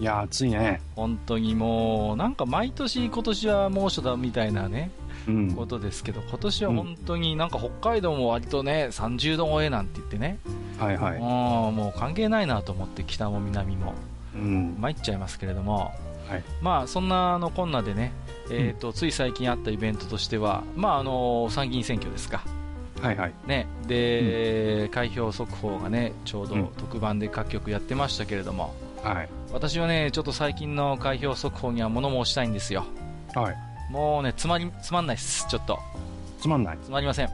いや、暑いね。本当にもうなんか毎年今年は猛暑だみたいなねうん。ことですけど今年は本当になんか北海道も割とね30度超えなんて言ってね、はいはい。うんもう関係ないなと思って北も南もうん。参っちゃいますけれどもはい。まあそんなあのこんなでね、えーとつい最近あったイベントとしては、まあ、あの参議院選挙ですか、はいはい。ねで開票速報がねちょうどうん特番で各局やってましたけれども、はい。私はねちょっと最近の開票速報には物申したいんですよはい。もうねつまりつまんないですちょっとつまんない？つまりません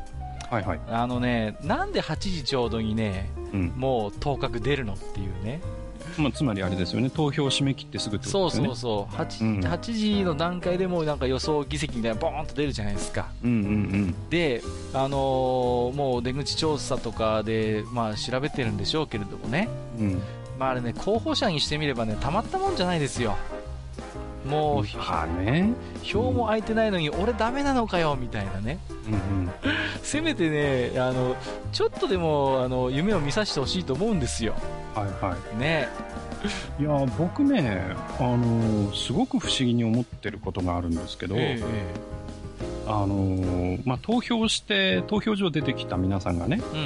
はいはい。あのねなんで8時ちょうどにねうん。もう当確出るのっていうねまあ、つまりあれですよね。投票締め切ってすぐってそうことですよね。そうそう 8,、うん8時の段階でもうなんか予想議席みたいなボーンと出るじゃないですかうんうんで、あのーもう出口調査とかで、まあ、調べてるんでしょうけれどもね、うん。うん。まあ、あれね候補者にしてみればねたまったもんじゃないですよもう、はあね。票も空いてないのに俺ダメなのかよみたいなねうんうん。せめてねあのちょっとでもあの夢を見させてほしいと思うんですよはいはねい。いや、僕ね、あの、すごく不思議に思ってることがあるんですけど、えあの、まあ、投票して、投票所出てきた皆さんがね、えうん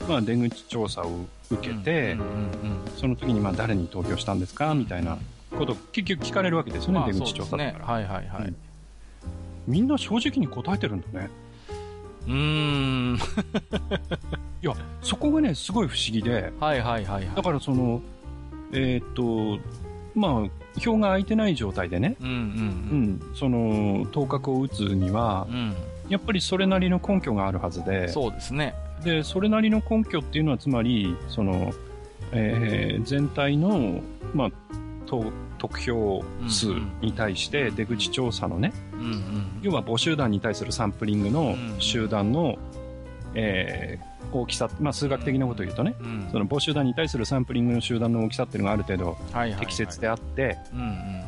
うん。まあ、出口調査を受けて、うんうんうんその時にまあ誰に投票したんですか？みたいなことを結局聞かれるわけですよね、まあ出口調査だから、はいはいはい、うん。みんな正直に答えてるんだね。うーん。いや、そこがね、すごい不思議で、はいはいはいはい。だからその、えーっと、まあ、票が空いてない状態でね、うんその、当確を打つにはうん、うんやっぱりそれなりの根拠があるはずで、そうですね。で、それなりの根拠っていうのは、つまり、その、えー全体の、まあ、と得票数に対して出口調査のね、うんうん。要は母集団に対するサンプリングのうん。集団の、えー大きさ、まあ、数学的なことを言うとね、うんその母集団に対するサンプリングの集団の大きさっていうのがある程度適切であって、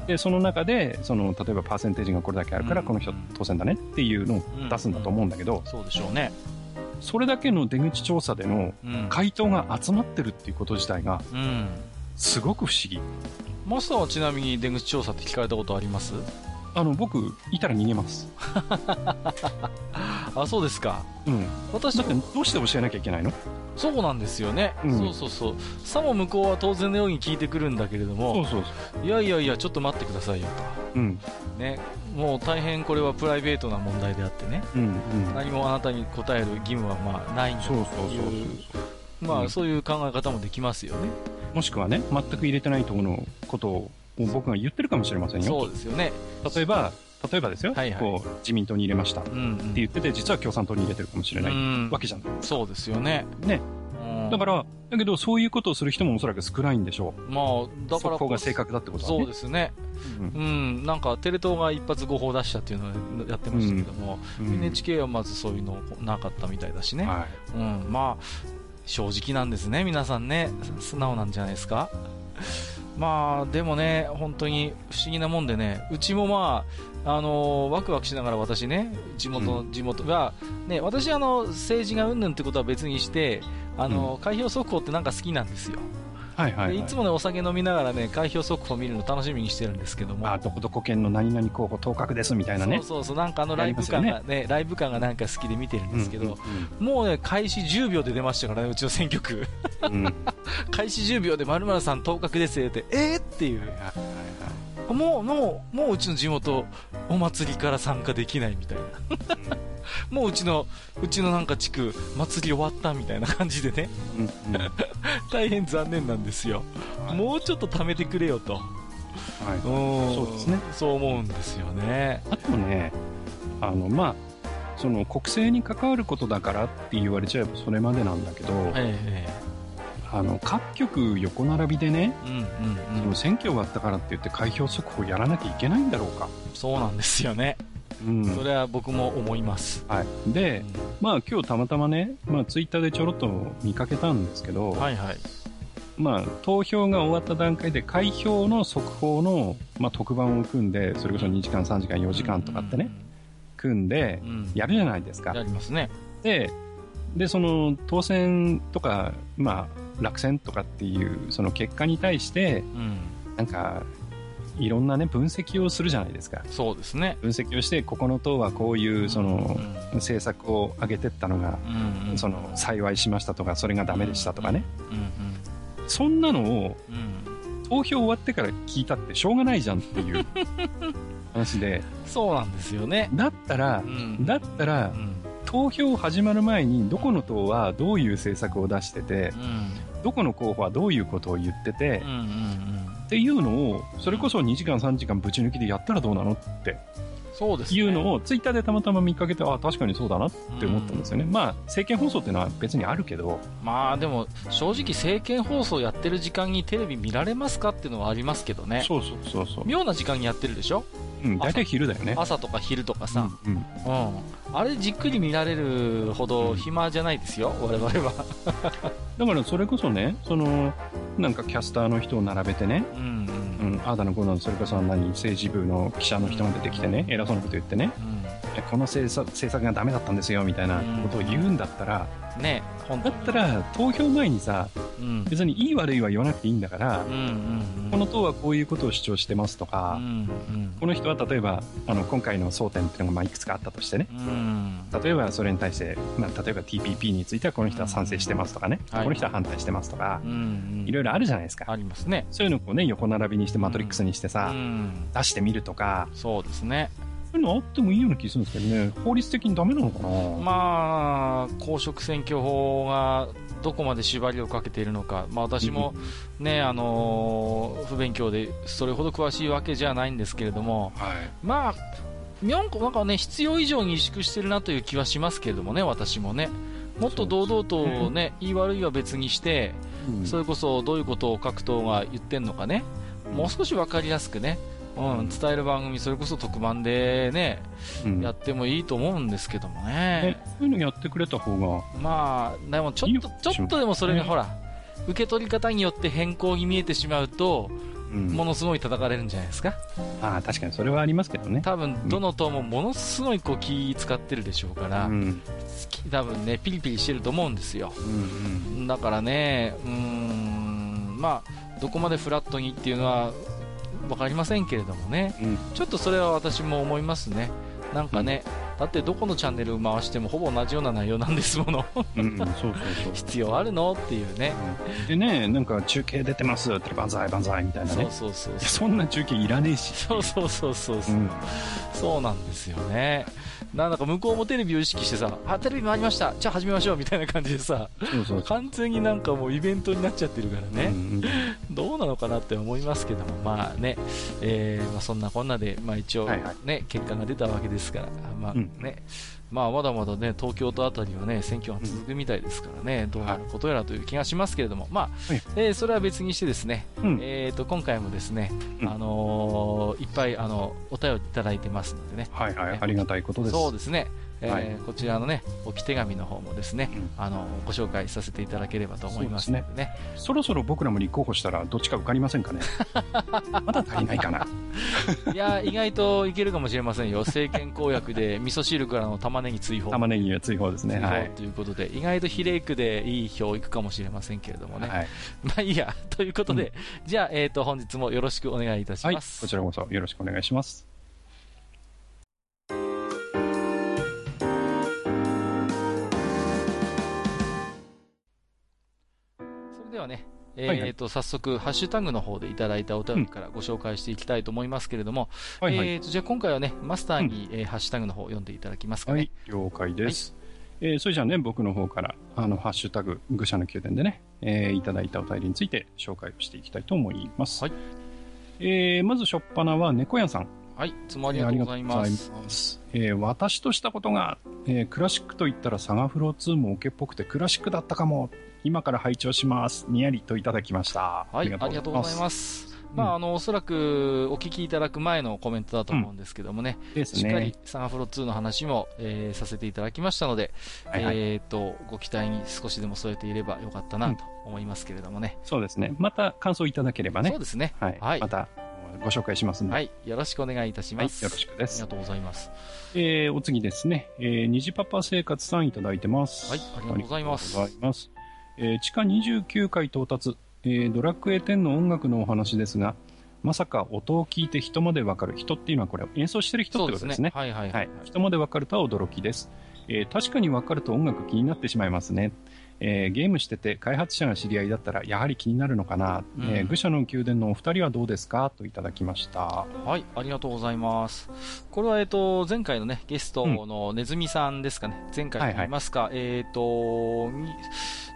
で、その中で、その、例えばパーセンテージがこれだけあるから、うん。この人当選だねっていうのを出すんだと思うんだけど、そうでしょうね。それだけの出口調査でのうん。回答が集まってるっていうこと自体が、うん。すごく不思議。マスターはちなみに出口調査って聞かれたことあります？あの、僕、いたら逃げます。あそうですか。うん。私だって、どうして教えなきゃいけないの？そうなんですよね、うん。そうそうそう。さも向こうは当然のように聞いてくるんだけれどそうもそうそいやいやいやちょっと待ってくださいよう。うん。とね。もう大変これはプライベートな問題であってね。うん。うん。何もあなたに答える義務はまあないんだという。まあ、うん。そういう考え方もできますよね。もしくはね、全く入れてないところのことを僕が言ってるかもしれませんよ。そうですよね。例えば、例えばですよ、はいはい。こう自民党に入れました。ってうん、うん、言ってて、実は共産党に入れてるかもしれない。うん。わけじゃない。そうですよね、ね。うん。だから、だけどそういうことをする人もおそらく少ないんでしょまあう。だから速報が正確だってことはね。そうですね。うん。うん。なんかテレ東が一発誤報出したっていうのをやってましたけども、うん。NHK はまずそういうのなかったみたいだしね、はうん、まあ正直なんですね皆さんね。素直なんじゃないですかまあでもね本当に不思議なもんでねうちもまああのワクワクしながら私ね地元、地元がね私あの政治がうんぬんってことは別にしてあの、開票速報ってなんか好きなんですよ、い。はいはい、はい。でいつもねお酒飲みながらね開票速報を見るの楽しみにしてるんですけども。あ、どこどこ県の何々候補当確ですみたいなね。そうそうそうなんかあのライブ感やがねライブ感がなんか好きで見てるんですけど、うんもうね開始10秒で出ましたからねうちの選挙区。うん。うんうん開始10秒で〇〇さん当確ですってえー、っていう。はいはいはいもうもうもううちの地元お祭りから参加できないみたいなもううちのうちのなんか地区祭り終わったみたいな感じでね。うんうん。大変残念なんですよ。もうちょっと貯めてくれよと。はい。うん。そうですね。そう思うんですよね。あとね、あの、まあ、その国政に関わることだからって言われちゃえばそれまでなんだけど、ええあの、各局横並びでね、うんうん。その選挙があったからって言って開票速報やらなきゃいけないんだろうか。そうなんですよね。うん。それは僕も思います。はい。で、まあ今日たまたまね、まあツイッターでちょろっと見かけたんですけど、はいはい。まあ投票が終わった段階で開票の速報の、まあ、特番を組んで、それこそ2時間、3時間、4時間とかってね、組んでうん。うん。やるじゃないですか。やりますね。で、で、その当選とか、まあ落選とかっていうその結果に対して、うん。なんか、いろんなね、分析をするじゃないですか。そうですね。分析をして、ここの党はこういう、その、うん政策を上げてったのが、うんうん。その、幸いしましたとか、それがダメでしたとかね。うんそんなのを、うん。うん。投票終わってから聞いたってしょうがないじゃんっていう 話で、そうなんですよね。だったらう、ん。だったらう、ん。投票始まる前に、どこの党はどういう政策を出しててう、ん。どこの候補はどういうことを言っててうん。う、ん。っていうのを、それこそ2時間3時間ぶち抜きでやったらどうなのってそうですね。いうのを、ツイッターでたまたま見かけて、あ確かにそうだなって思ったんですよね。まあ、政見放送っていうのは別にあるけど、まあでも、正直政見放送やってる時間にテレビ見られますかっていうのはありますけどね。そうそうそうそう。妙な時間にやってるでしょ？うん、大体昼だよね。朝とか昼とかさ。うんうんうん。あれじっくり見られるほど暇じゃないですよ、我々は。だからそれこそね、その、なんかキャスターの人を並べてね、うんううん。ん、ああだのこうだの、それこそ何、政治部の記者の人が出てきてね、偉そうなこと言ってね、えこの政策政策がダメだったんですよ、みたいなことを言うんだったら、うん。ねだったら、投票前にさ、うん。別にいい悪いは言わなくていいんだからうん、うんうん。この党はこういうことを主張してますとか、うんうんこの人は例えば、あの、今回の争点っていうのがまあいくつかあったとしてね、うん。例えばそれに対して、まあ、例えば TPP についてはこの人は賛成してますとかね、はいこの人は反対してますとかう、んうん。いろいろあるじゃないですか。ありますね。そういうのをこうね、横並びにしてマトリックスにしてうさ、ん。出してみるとか、そうですね。そういうのあってもいいような気がするんですけどね、法律的にダメなのかな、まあ、公職選挙法がどこまで縛りをかけているのか、まあ、私も、ねあのー不勉強でそれほど詳しいわけじゃないんですけれども、はい。まあ、にゃんこなんかね、必要以上に萎縮してるなという気はしますけれどもね、私もね。もっと堂々とね、言い悪いは別にして、うん。それこそどういうことを各党が言ってんのかね、もう少し分かりやすくね、うん、伝える番組、それこそ特番でね、うんやってもいいと思うんですけどもねね。そういうのやってくれた方が、まあ、でもちょっとちょっとでもそれがねほら、受け取り方によって変更に見えてしまうと、うんものすごい叩かれるんじゃないですか。ああ、確かにそれはありますけどね。多分、どの党もものすごいこう気使ってるでしょうから、うん。多分ね、ピリピリしてると思うんですよ。うんだからね、うーん、まあ、どこまでフラットにっていうのは、わかりませんけれどもね、うん。ちょっとそれは私も思いますね。なんかね、だってどこのチャンネル回してもほぼ同じような内容なんですもの。うん。うん。そうそうそう。必要あるのっていうね。でね、なんか中継出てますって万歳万歳みたいなねそう。そうそうそう。そんな中継いらねえし。そうそうそうそうそう、うん。そうなんですよね。なんだか向こうもテレビを意識してさ、あ、テレビ回りました。じゃあ始めましょうみたいな感じでさ、そうそう。完全になんかもうイベントになっちゃってるからね。うんうんどうなのかなって思いますけども、まあね、えーまあ、そんなこんなで、まあ、一応、ねはいはい結果が出たわけですから、まあうんねまあ、まだまだね、東京都あたりはね、選挙が続くみたいですからね、どうなることやらという気がしますけれども、まあはいえーそれは別にしてですね、うん。えー、と今回もですね、うんあのーいっぱいあのお便りいただいてますのでね、はいはい。ありがたいことです。そうですね、えーはいこちらのね、置き手紙の方もですね、うんあのご紹介させていただければと思いますのでね。そろそろ僕らも立候補したらどっちか受かりませんかね まだ足りないかな。いや、意外といけるかもしれませんよ。政権公約で味噌汁からの玉ねぎ追放。玉ねぎは追放ですね。はい。ということで、意外と比例区でいい票いくかもしれませんけれどもね。はい。まあいいや。ということで、じゃあ、えっ、と、本日もよろしくお願いいたしはい。こます。ちらこそよろしくお願いします。はね、えっ、はいはいと、早速、ハッシュタグの方でいただいたお便りからご紹介していきたいと思いますけれども、はいはい。えーと、じゃあ今回はね、マスターに、えーハッシュタグの方を読んでいただきますかね。はい、了解です。えーそれじゃあね、僕の方から、あの、ハッシュタグ、愚者の宮殿でね、えーいただいたお便りについて紹介をしていきたいと思います。はい。えーまずしょっぱなは猫屋さん。はい、いつもありがとうございます。えーますえー私としたことが、えークラシックと言ったらサガフロー2もオケっぽくてクラシックだったかも。今から拝聴します。にやりといただきました。はい、ありがとうございます。まあ、あの、おそらくお聞きいただく前のコメントだと思うんですけどもね、す。ですしっかりね。サガフロ2の話も、えーさせていただきましたので、はいはいえっ、と、ご期待に少しでも添えていればよかったなと思いますけれどもね。そうですね。また感想いただければねそう。ですね。はい。はいまたご紹介しますんで。はい。よろしくお願いいたしはい。ます。よろしくですありが。とうございます。えー、お次ですね。えー、虹パパ生活さんいただいてます。はいありがとうございますありがとうございます。えー、地下29階到達、えー、ドラクエ10の音楽のお話ですが、まさか音を聞いて人までわかる。人っていうのはこれ演奏してる人ってことですね。。はいはいははいい。。人までわかるとは驚きです。えー確かにわかると音楽気になってしまいますね。えーゲームしてて開発者が知り合いだったらやはり気になるのかな。うんえー愚者の宮殿のお二人はどうですか？といただきました。はい、ありがとうございます。これは、えっと、前回のね、ゲストのネズミさんですかね。前回と言いますか、えっと、に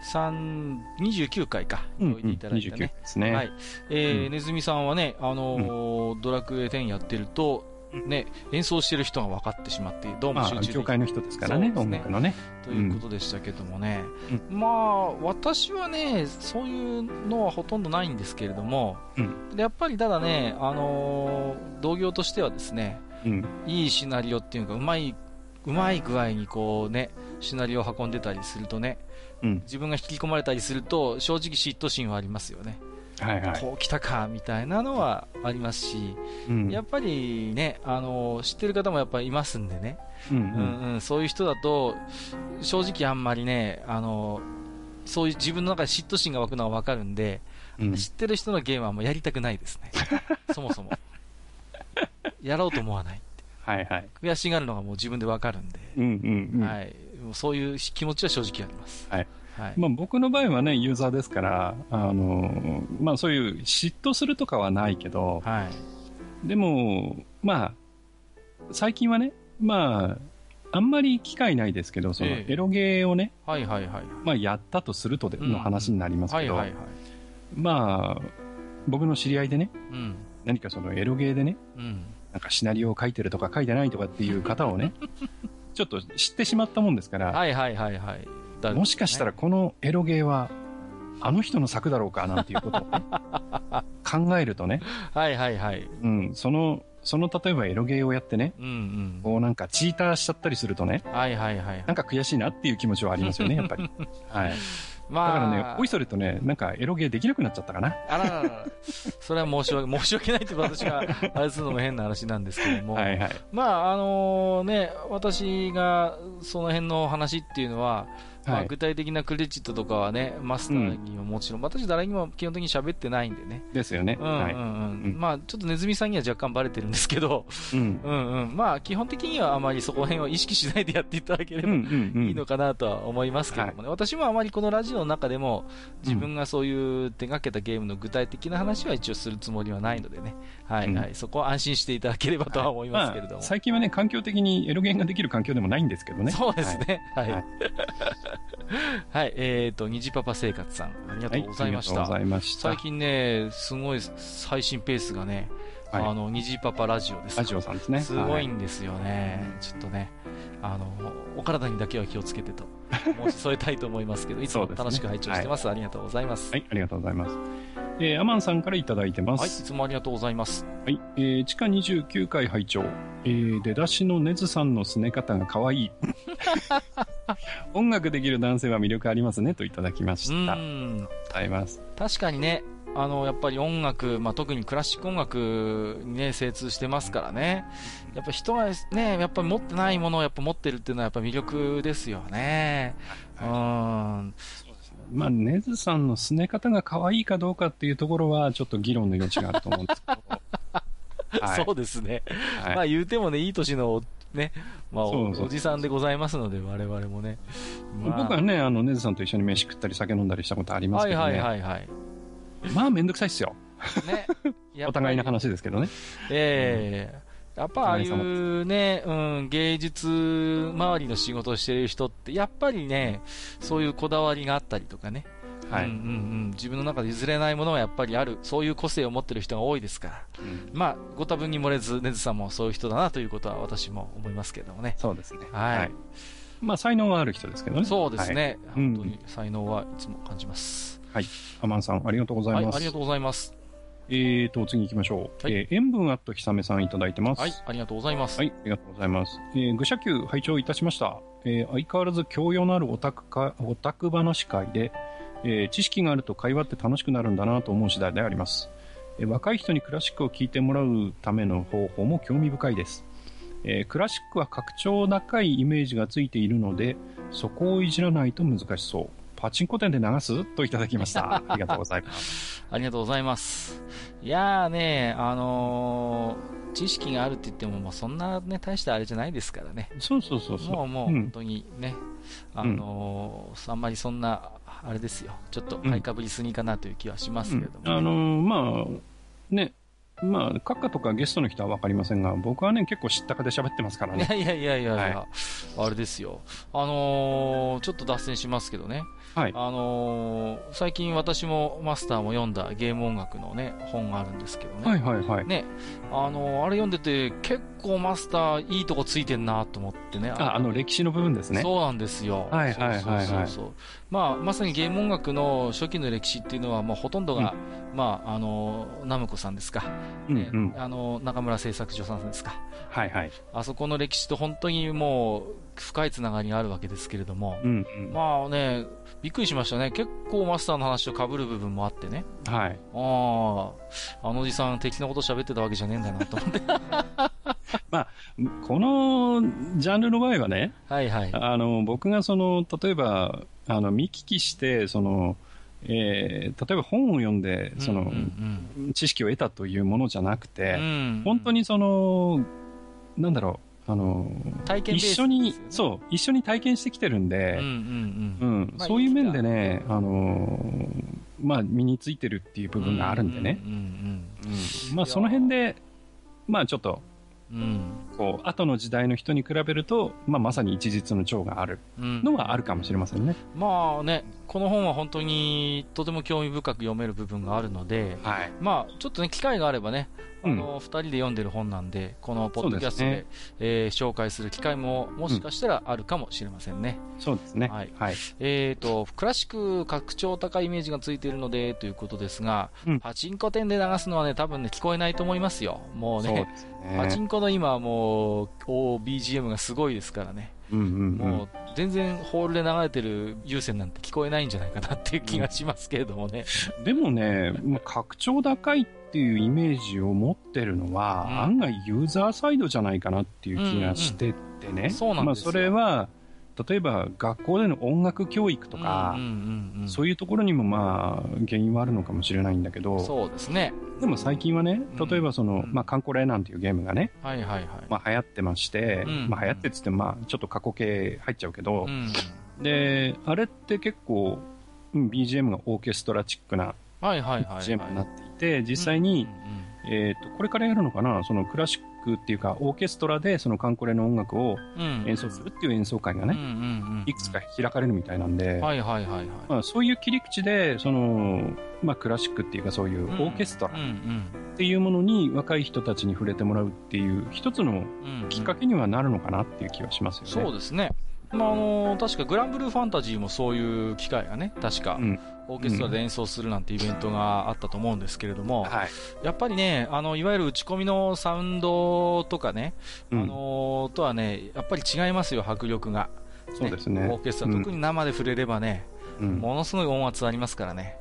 三29回か、うん、おいただいた29ね。ですね。はい。えーうんネズミさんはね、あのードラクエ10やってると、ね、演奏してる人が分かってしまって、どうもまあ、集中の人ですからね、音楽のね。ということでしたけどもね。まあ、私はね、そういうのはほとんどないんですけれども、やっぱりただね、あのー同業としてはですね、うん。いいシナリオっていうか、うまい、うまい具合にこうね、シナリオを運んでたりするとね、うん。自分が引き込まれたりすると、正直嫉妬心はありますよね。はいはい。こう来たか、みたいなのはありますし、うん。やっぱりね、あの、知ってる方もやっぱりいますんでね、うんううんんうん、そういう人だと、正直あんまりね、あの、そういう自分の中で嫉妬心が湧くのがわかるんで、うん。知ってる人のゲームはもうやりたくないですね。そもそも。やろうと思わない。はいはい。悔しがるのがもう自分でわかるんで、うんうんうん。はい。そういう気持ちは正直あります。はい。はい。まあ僕の場合はね、ユーザーですから、あの、まあそういう嫉妬するとかはないけど、はい。でも、まあ、最近はね、まあ、あんまり機会ないですけど、そのええエロゲーをね、はいはいはい。まあやったとするとでうんの話になりますけど。まあ、僕の知り合いでね、うん。何かそのエロゲーでね、うん。なんかシナリオを書いてるとか書いてないとかっていう方をね、ちょっと知ってしまったもんですから、はいはいはいはい。だもしかしたら、このエロゲーは、あの人の作だろうかなんていうことをね、考えるとね、はいはいはい。うん、その、その例えばエロゲーをやってね、うんうん。こうなんかチーターしちゃったりするとね、はいはいはい。なんか悔しいなっていう気持ちはありますよね、やっぱり。はい。まだからね、おいそそれとね、なんかエロゲーできなくなっちゃったかな。あらららら。それは申し訳、申し訳ないって私が、あれするのも変な話なんですけども。はいはい。まあ、あのね、私がその辺の話っていうのは、まあ、はい具体的なクレジットとかはね、マスターにはもちろん、私誰にも基本的に喋ってないんでね。ですよね。うんうんうん。まあ、ちょっとネズミさんには若干バレてるんですけど、うん。うんうん。まあ、基本的にはあまりそこら辺は意識しないでやっていただければ。いいのかなとは思いますけどもね、私もあまりこのラジオの中でも、自分がそういう手がけたゲームの具体的な話は一応するつもりはないのでね、はいはい、うそこは安心していただければとは思いますけれども。まあ、最近はね、環境的にエロゲーができる環境でもないんですけどね。そうですね。はい。ははいい。えっ、と、虹パパ生活さん、ありがはい。とうございました。ありがとうございました。最近ね、すごい配信ペースがね、はいあの、虹パパラジオですか。ラジオさんですね。すごはいんですよね。ちょっとね、あの、お体にだけは気をつけてと、申し添えたいと思いますけど、いつも楽しく拝聴してます。ありがとうございます。はい、ありがとうございます。えー、アマンさんからいただいてまはい、いす。つもありがとうございます。はい、えー、地下29階拝聴えー、出だしのネズさんのすね方が可愛い。音楽できる男性は魅力ありますね、といただきましうた。うございます。確かにね、あの、やっぱり音楽、まあ、特にクラシック音楽にね、精通してますからね。やっぱ人がね、やっぱり持ってないものをやっぱ持ってるっていうのはやっぱ魅力ですよね。うん。まあ、ネズさんのすね方が可愛いかどうかっていうところは、ちょっと議論の余地があると思うんですけど。はいそうですね。はいまあ言うてもね、いい年のね、まあおおじさんでございますので、我々もね。まあ僕はね、あの、ネズさんと一緒に飯食ったり酒飲んだりしたことありますはいはいけどね。はいはい。まあ、めんどくさいっすよ。ね。お互いの。話ですけどね。ええやっぱああいうね、うん、芸術周りの仕事をしている人って、やっぱりね、そういうこだわりがあったりとかね。はいうんうんうん、自分の中で譲れないものがやっぱりある、そういう個性を持ってる人が多いですから。うんまあ、ご多分に漏れず、ネズさんもそういう人だなということは私も思いますけれどもね。そうですね。はいまあ、才能がある人ですけどね。そうですね。はいうん本当に才能はいつも感じます。アマンさん、ありがとうございはい、ます。ありがとうございます。えーと、次行きましょう。はいえー塩分あっとひさめさんいただいてます。はい、ありがとうございます。はい、ありがとうございます。えー、愚者級拝聴いたしました。えー相変わらず教養のあるオタクか、オタク話会で、えー知識があると会話って楽しくなるんだなと思う次第であります。えー若い人にクラシックを聴いてもらうための方法も興味深いです。えークラシックは格調高いイメージがついているので、そこをいじらないと難しそう。パチンコ店で流す？といただきました。ありがとうございます。ありがとうございます。いやーね、あのー知識があるって言っても、まあ、そんなね、大したあれじゃないですからね。そうそうそうそう。もうもう、ん本当にね、あのーあんまりそんな、あれですよ。ちょっと買いかぶりすぎかなという気はしますけれども、うんあのーまあ、ね、まあ、閣下とかゲストの人はわかりませんが、僕はね、結構知ったかで喋ってますからね。いやいやいやいやはあれですよ。あのーちょっと脱線しますけどね。はい。あのー最近私もマスターも読んだゲーム音楽のね、本があるんですけどね。はいはいはい。ね、あのーあれ読んでて結構マスターいいとこついてんなと思ってね。あ、あの歴史の部分ですね。そうなんですよ。はいはいはいはいそうそうそうまあ、まさにゲーム音楽の初期の歴史っていうのは、まあ、ほとんどが、まあ、あの、ナムコさんですか。ねうんうん。あの、中村製作所さんですか。はいはい。あそこの歴史と本当にもう、深いつながりがあるわけですけれども、うんうん。まあね、びっくりしましたね。結構マスターの話と被る部分もあってね。はい。ああ、あのおじさん敵なこと喋ってたわけじゃねえんだなと思って。このジャンルの場合はね、はいはい。あの、僕がその、例えば、あの、見聞きして、その、えー例えば本を読んで、その、うんうん知識を得たというものじゃなくうて、ん、本当にその、なんだろう、あの、体験ベース一緒に、そう、一緒に体験してきてるんで、うんうんうん。うん、まあそういう面でね、あのーまあ、身についてるっていう部分があるんでね。うんうんうんまあ、その辺で、まあ、ちょっと、うんうんこう、後の時代の人に比べると、まあ、まさに一日の長があるうんのはあるかもしれませんね。まあね、この本は本当にとても興味深く読める部分があるので、はい。まあちょっとね、機会があればね、あうんの、二人で読んでる本なんで、このポッドキャストで、ねえー紹介する機会ももしかしたらあるかもしれませんね。そうですね。ははいい。はい。えーと、クラシック格調高いイメージがついているので、ということですが、うんパチンコ店で流すのはね、多分ね、聞こえないと思いますよ。もうそうね、パチね。ンコの今はもう、お BGM がすごいですからね。うんうんうん。もう全然ホールで流れてる有線なんて聞こえないんじゃないかなっていう気がしますけれどもね。でもね、まあ格調高いっていうイメージを持ってるのは、うん。案外ユーザーサイドじゃないかなっていう気がしてってね。そうなんですよ。まあ、それは、例えば学校での音楽教育とか、うんうんうんうんそういうところにもまあ原因はあるのかもしれないんだけど、そうですね。でも最近はね、うん例えばその、うんまあ、カンコレなんていうゲームがね、はいはいはい。まあ流行ってまして、うんまあ流行ってっつってもまあちょっと過去形入っちゃうけどう、ん。で、あれって結構、うん BGM がオーケストラチックなはいはいはい、はい。BGM になっていて、実際に、えっ、と、これからやるのかなそのクラシックっていうか、オーケストラでそのカンコレの音楽をうん演奏するっていう演奏会がね、いくつか開かれるみたいなんで、はいはいはいはい。まあ、そういう切り口で、その、まあ、クラシックっていうかそういうオーケストラっていうものに若い人たちに触れてもらうっていう一つのきっかけにはなるのかなっていう気はしますよね。そうですね。まあ、あの確かグランブルーファンタジーもそういう機会がね、確か、うんオーケストラで演奏するなんてイベントがあったと思うんですけれども、はい。やっぱりね、あの、いわゆる打ち込みのサウンドとかね、うんあのとはね、やっぱり違いますよ、迫力が。そうですね。オーケストラ、特に生で触れればね、うん、ものすごい音圧ありますからね。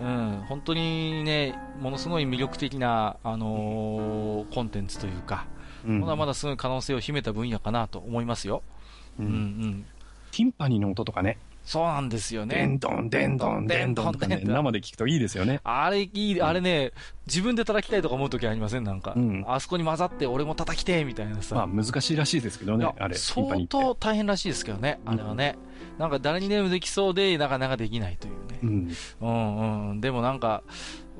うんうん、本当にね、ものすごい魅力的な、あのーコンテンツというか、うんまだまだすごい可能性を秘めた分野かなと思いますよ。ううんん、うん。ティンパニーの音とかね、そうなんですよね。デンドン、デンドン、デンドンとかね、デンドン生で聞くといいですよね。あれいい、あれね、自分で叩きたいとか思うときありません？なんか、うんあそこに混ざって俺も叩きてえみたいなさ。まあ難しいらしいですけどねあれ、相。当大変らしいですけどね、あれはね。なんか誰にでもできそうで、なかなかできないというね。うん。うんうん。でもなんか、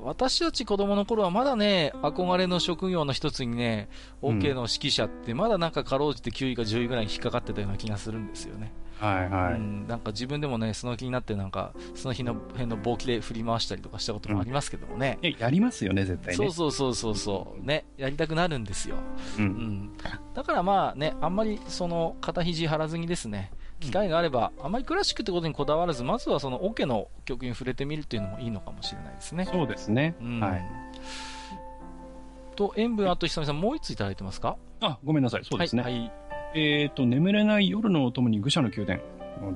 私たち子供の頃はまだね、憧れの職業の一つにね、うん OK の指揮者ってまだなんかかろうじて9位か10位ぐらいに引っかかってたような気がするんですよね。はいはい。うん、なんか自分でもね、その気になってなんか、その日の辺の棒切れ振り回したりとかしたこともありますけどもね。えやりますよね、絶対ね。そうそうそうそうそう。ね、やりたくなるんですよ。う。うんん。だからまあね、あんまりその肩肘張らずにですね、機会があれば、あまりクラシックってことにこだわらず、まずはそのオケの曲に触れてみるっていうのもいいのかもしれないですね。そうですね。うんはい。と、塩分あと久々さん、もう一ついただいてますか？あ、ごめんなさい。そうですね。はい。はいえっ、と、眠れない夜のお供に愚者の宮殿。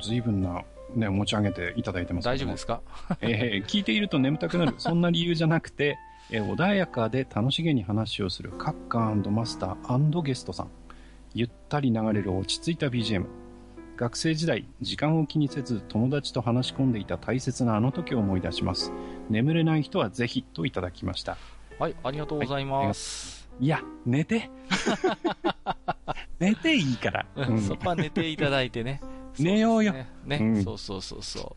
随分な、ね、持ち上げていただいてますけども大丈夫ですか？えー聞いていると眠たくなる、そんな理由じゃなくて、えー穏やかで楽しげに話をするカッカーマスターゲストさん。ゆったり流れる落ち着いた BGM。学生時代、時間を気にせず友達と話し込んでいた大切なあの時を思い出します。眠れない人はぜひといただきました。はい、ありがとうございます。いや、寝て。寝ていいから。うんそこは寝ていただいてね。寝ようよね。ね、うんそうそうそうそ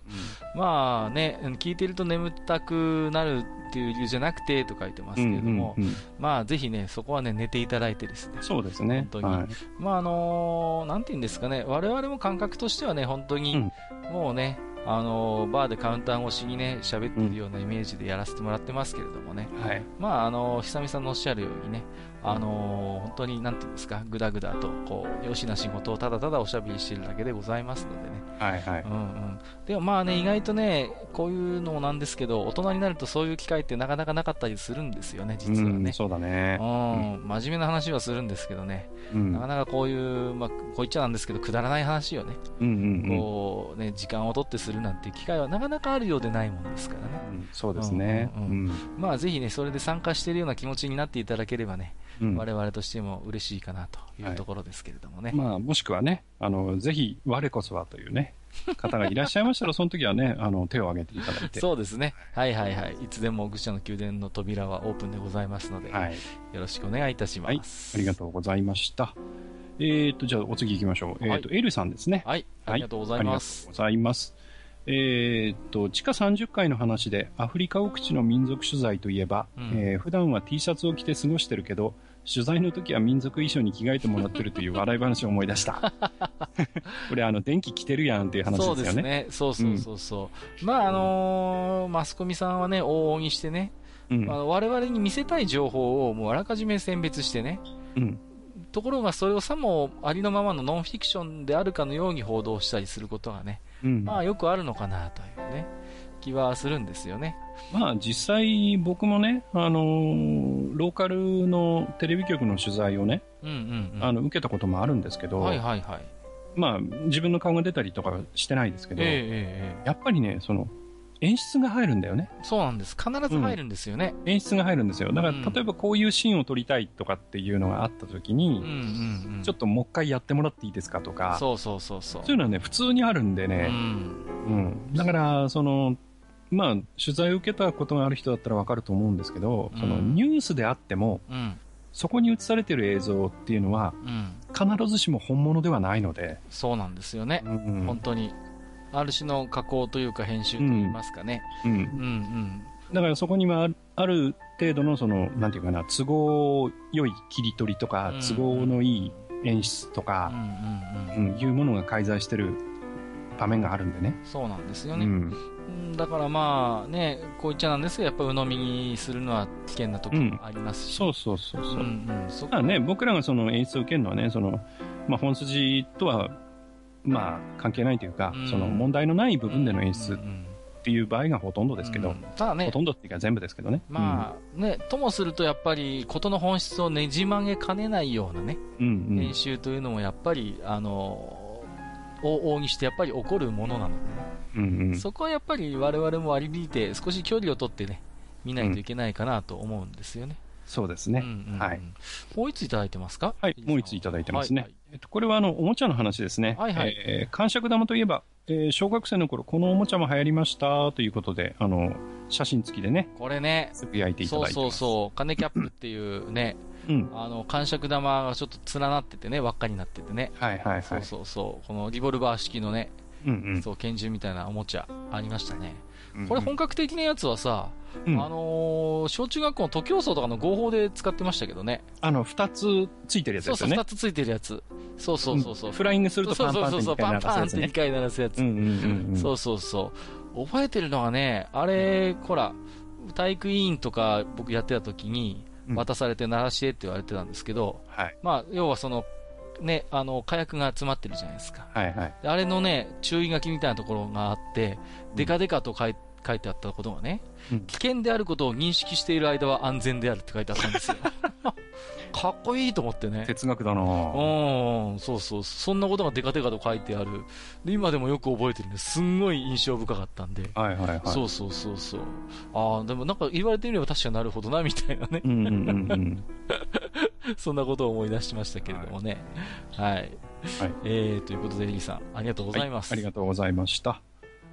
う。まあね、聞いてると眠たくなるっていう理由じゃなくてと書いてますけれども、うんうんうんまあぜひね、そこはね、寝ていただいてですね。そうですね。本当にはいまああのーなんて言うんですかね、我々も感覚としてはね、本当に、うんもうね、あのーバーでカウンター越しにね、喋ってるようなイメージでやらせてもらってますけれどもね、はい。まあ、あのー久々のおっしゃるようにね、あのー本当に、なんていうんですか、ぐだぐだと、こう、よしな仕事をただただおしゃべりしてるだけでございますのでね、はいはいうん。うん。でもまあね、意外とね、こういうのもなんですけど、大人になるとそういう機会ってなかなかなかったりするんですよね、実はね。うんそうだね。うん、真面目な話はするんですけどね、うん。なかなかこういう、まあ、こう言っちゃなんですけど、くだらない話をね、うんうんうんこう、ね、時間を取ってするなんていう機会はなかなかあるようでないもんですからね。うんそうですね。うんうんまあ、ぜひね、それで参加しているような気持ちになっていただければね、うん我々としても嬉しいかなというところですけれどもね。まあ、もしくはね、あの、ぜひ、我こそはというね、方がいらっしゃいましたら、その時はね、あの、手を挙げていただいて。そうですね。はいはいはい。いつでも愚者の宮殿の扉はオープンでございますので、はい。よろしくお願いいたしはい。ます。ありがとうございました。えっ、と、じゃあ、お次行きましょう。えっ、と、エルさんですね。はい。ありがとうございます。ありがとうございます。えっ、と、地下30階の話で、アフリカ奥地の民族取材といえば、うんえー普段は T シャツを着て過ごしてるけど、取材の時は民族衣装に着替えてもらってるという笑い話を思い出した。これ、あの、電気着てるやんっていう話ですよね。そうですね。そうそうそうそう。まあ、あのーマスコミさんはね、往々にしてね、うん。あの我々に見せたい情報をもうあらかじめ選別してね、うん。ところがそれをさもありのままのノンフィクションであるかのように報道したりすることがね、うん。まあよくあるのかなというね、気はするんですよね。まあ実際僕もね、あのーローカルのテレビ局の取材をね、うんうんうん。あの受けたこともあるんですけど、はいはいはい。まあ自分の顔が出たりとかはしてないですけど、えええええやっぱりね、その演出が入るんだよね。えそうなんです。必ず入るんですよね。演出が入るんですよ。だから、うん例えばこういうシーンを撮りたいとかっていうのがあった時に、うんうんうん。ちょっともう一回やってもらっていいですかとか、そうそうそうそう。そういうのはね、普通にあるんでうね、ん。うん。だから、その、まあ、取材を受けたことがある人だったらわかると思うんですけど、そのうんニュースであっても、うん。そこに映されてる映像っていうのは、うん。必ずしも本物ではないので、そうなんですよね。うん本当に。ある種の加工というか編集といいますかね。うんうんうん。だからそこにはある程度のその、なんていうかな、都合良い切り取りとか、うん都合のいい演出とうんか、うんいうものが介在してる場面があるんでね。そうなんですよね。うん。うんだからまあね、こう言っちゃなんですけど、やっぱ鵜呑みにするのは危険な時もありますし。そうそうそうそう。うんうん。そこまあね、僕らがその演出を受けるのはね、その、まあ本筋とは、まあ関係ないというか、うんその問題のない部分での演出っうんうんていう場合がほとんどですけど、うんただねほ、とんどっていうか全部ですけどね。まあね、ともするとやっぱり事の本質をねじ曲げかねないようなね、うん、うんうん練習というのもやっぱり、あの、往々にしてやっぱり起こるものなのでね、うんうんそこはやっぱり我々も割り引いて少し距離を取ってね、見ないといけないかなと思うんですよね。そうですね。うんうんうんはい。もう一ついただいてますか？はい、もう一ついただいてますね。はいえっと、これはあの、おもちゃの話ですね。はいはいえー、感触玉といえば、えー小学生の頃、このおもちゃも流行りましたということで、あの、写真付きでね、これね、つぶやいていたそうだいてます。そうそう、金キャップっていうね、うん。あの、感触玉がちょっと連なっててね、輪っかになっててね。はいはいはい。そうそうそう、このリボルバー式のね、うんうん。そう、拳銃みたいなおもちゃありましたね。うんこれ本格的なやつはさ、うんあのー小中学校の徒競走とかの合法で使ってましたけどね。あの、二つついてるやつそうそう、ですよね二。つついてるやつ。そうそうそうそう。んフライングするとパンパンってそうそうそうそう、2回パン鳴らすやつねパンって2。回鳴らすやつ。うんうんうんうん。そうそうそう。覚えてるのがね、あれ、ほら、体育委員とか僕やってた時にうん渡されて鳴らしてって言われてたんですけど、はい。まあ、要はその、ね、あの、火薬が詰まってるじゃないですか。はいはい。であれのね、注意書きみたいなところがあって、デカデカと書い書いてあったことがね、うん危険であることを認識している間は安全であるって書いてあったんですよ。かっこいいと思ってね。哲学だなうん、そうそう、そんなことがデカデカと書いてある。で今でもよく覚えてるんですんごい印象深かったんで。はいはいはい。そうそうそうそう。ああ、でもなんか言われてみれば確かになるほどな、みたいなね。うんうんうんうん。そんなことを思い出しましたけれどもね。はい。はい。えー、ということで、エリさん、ありがとうございます。はいありがとうございました。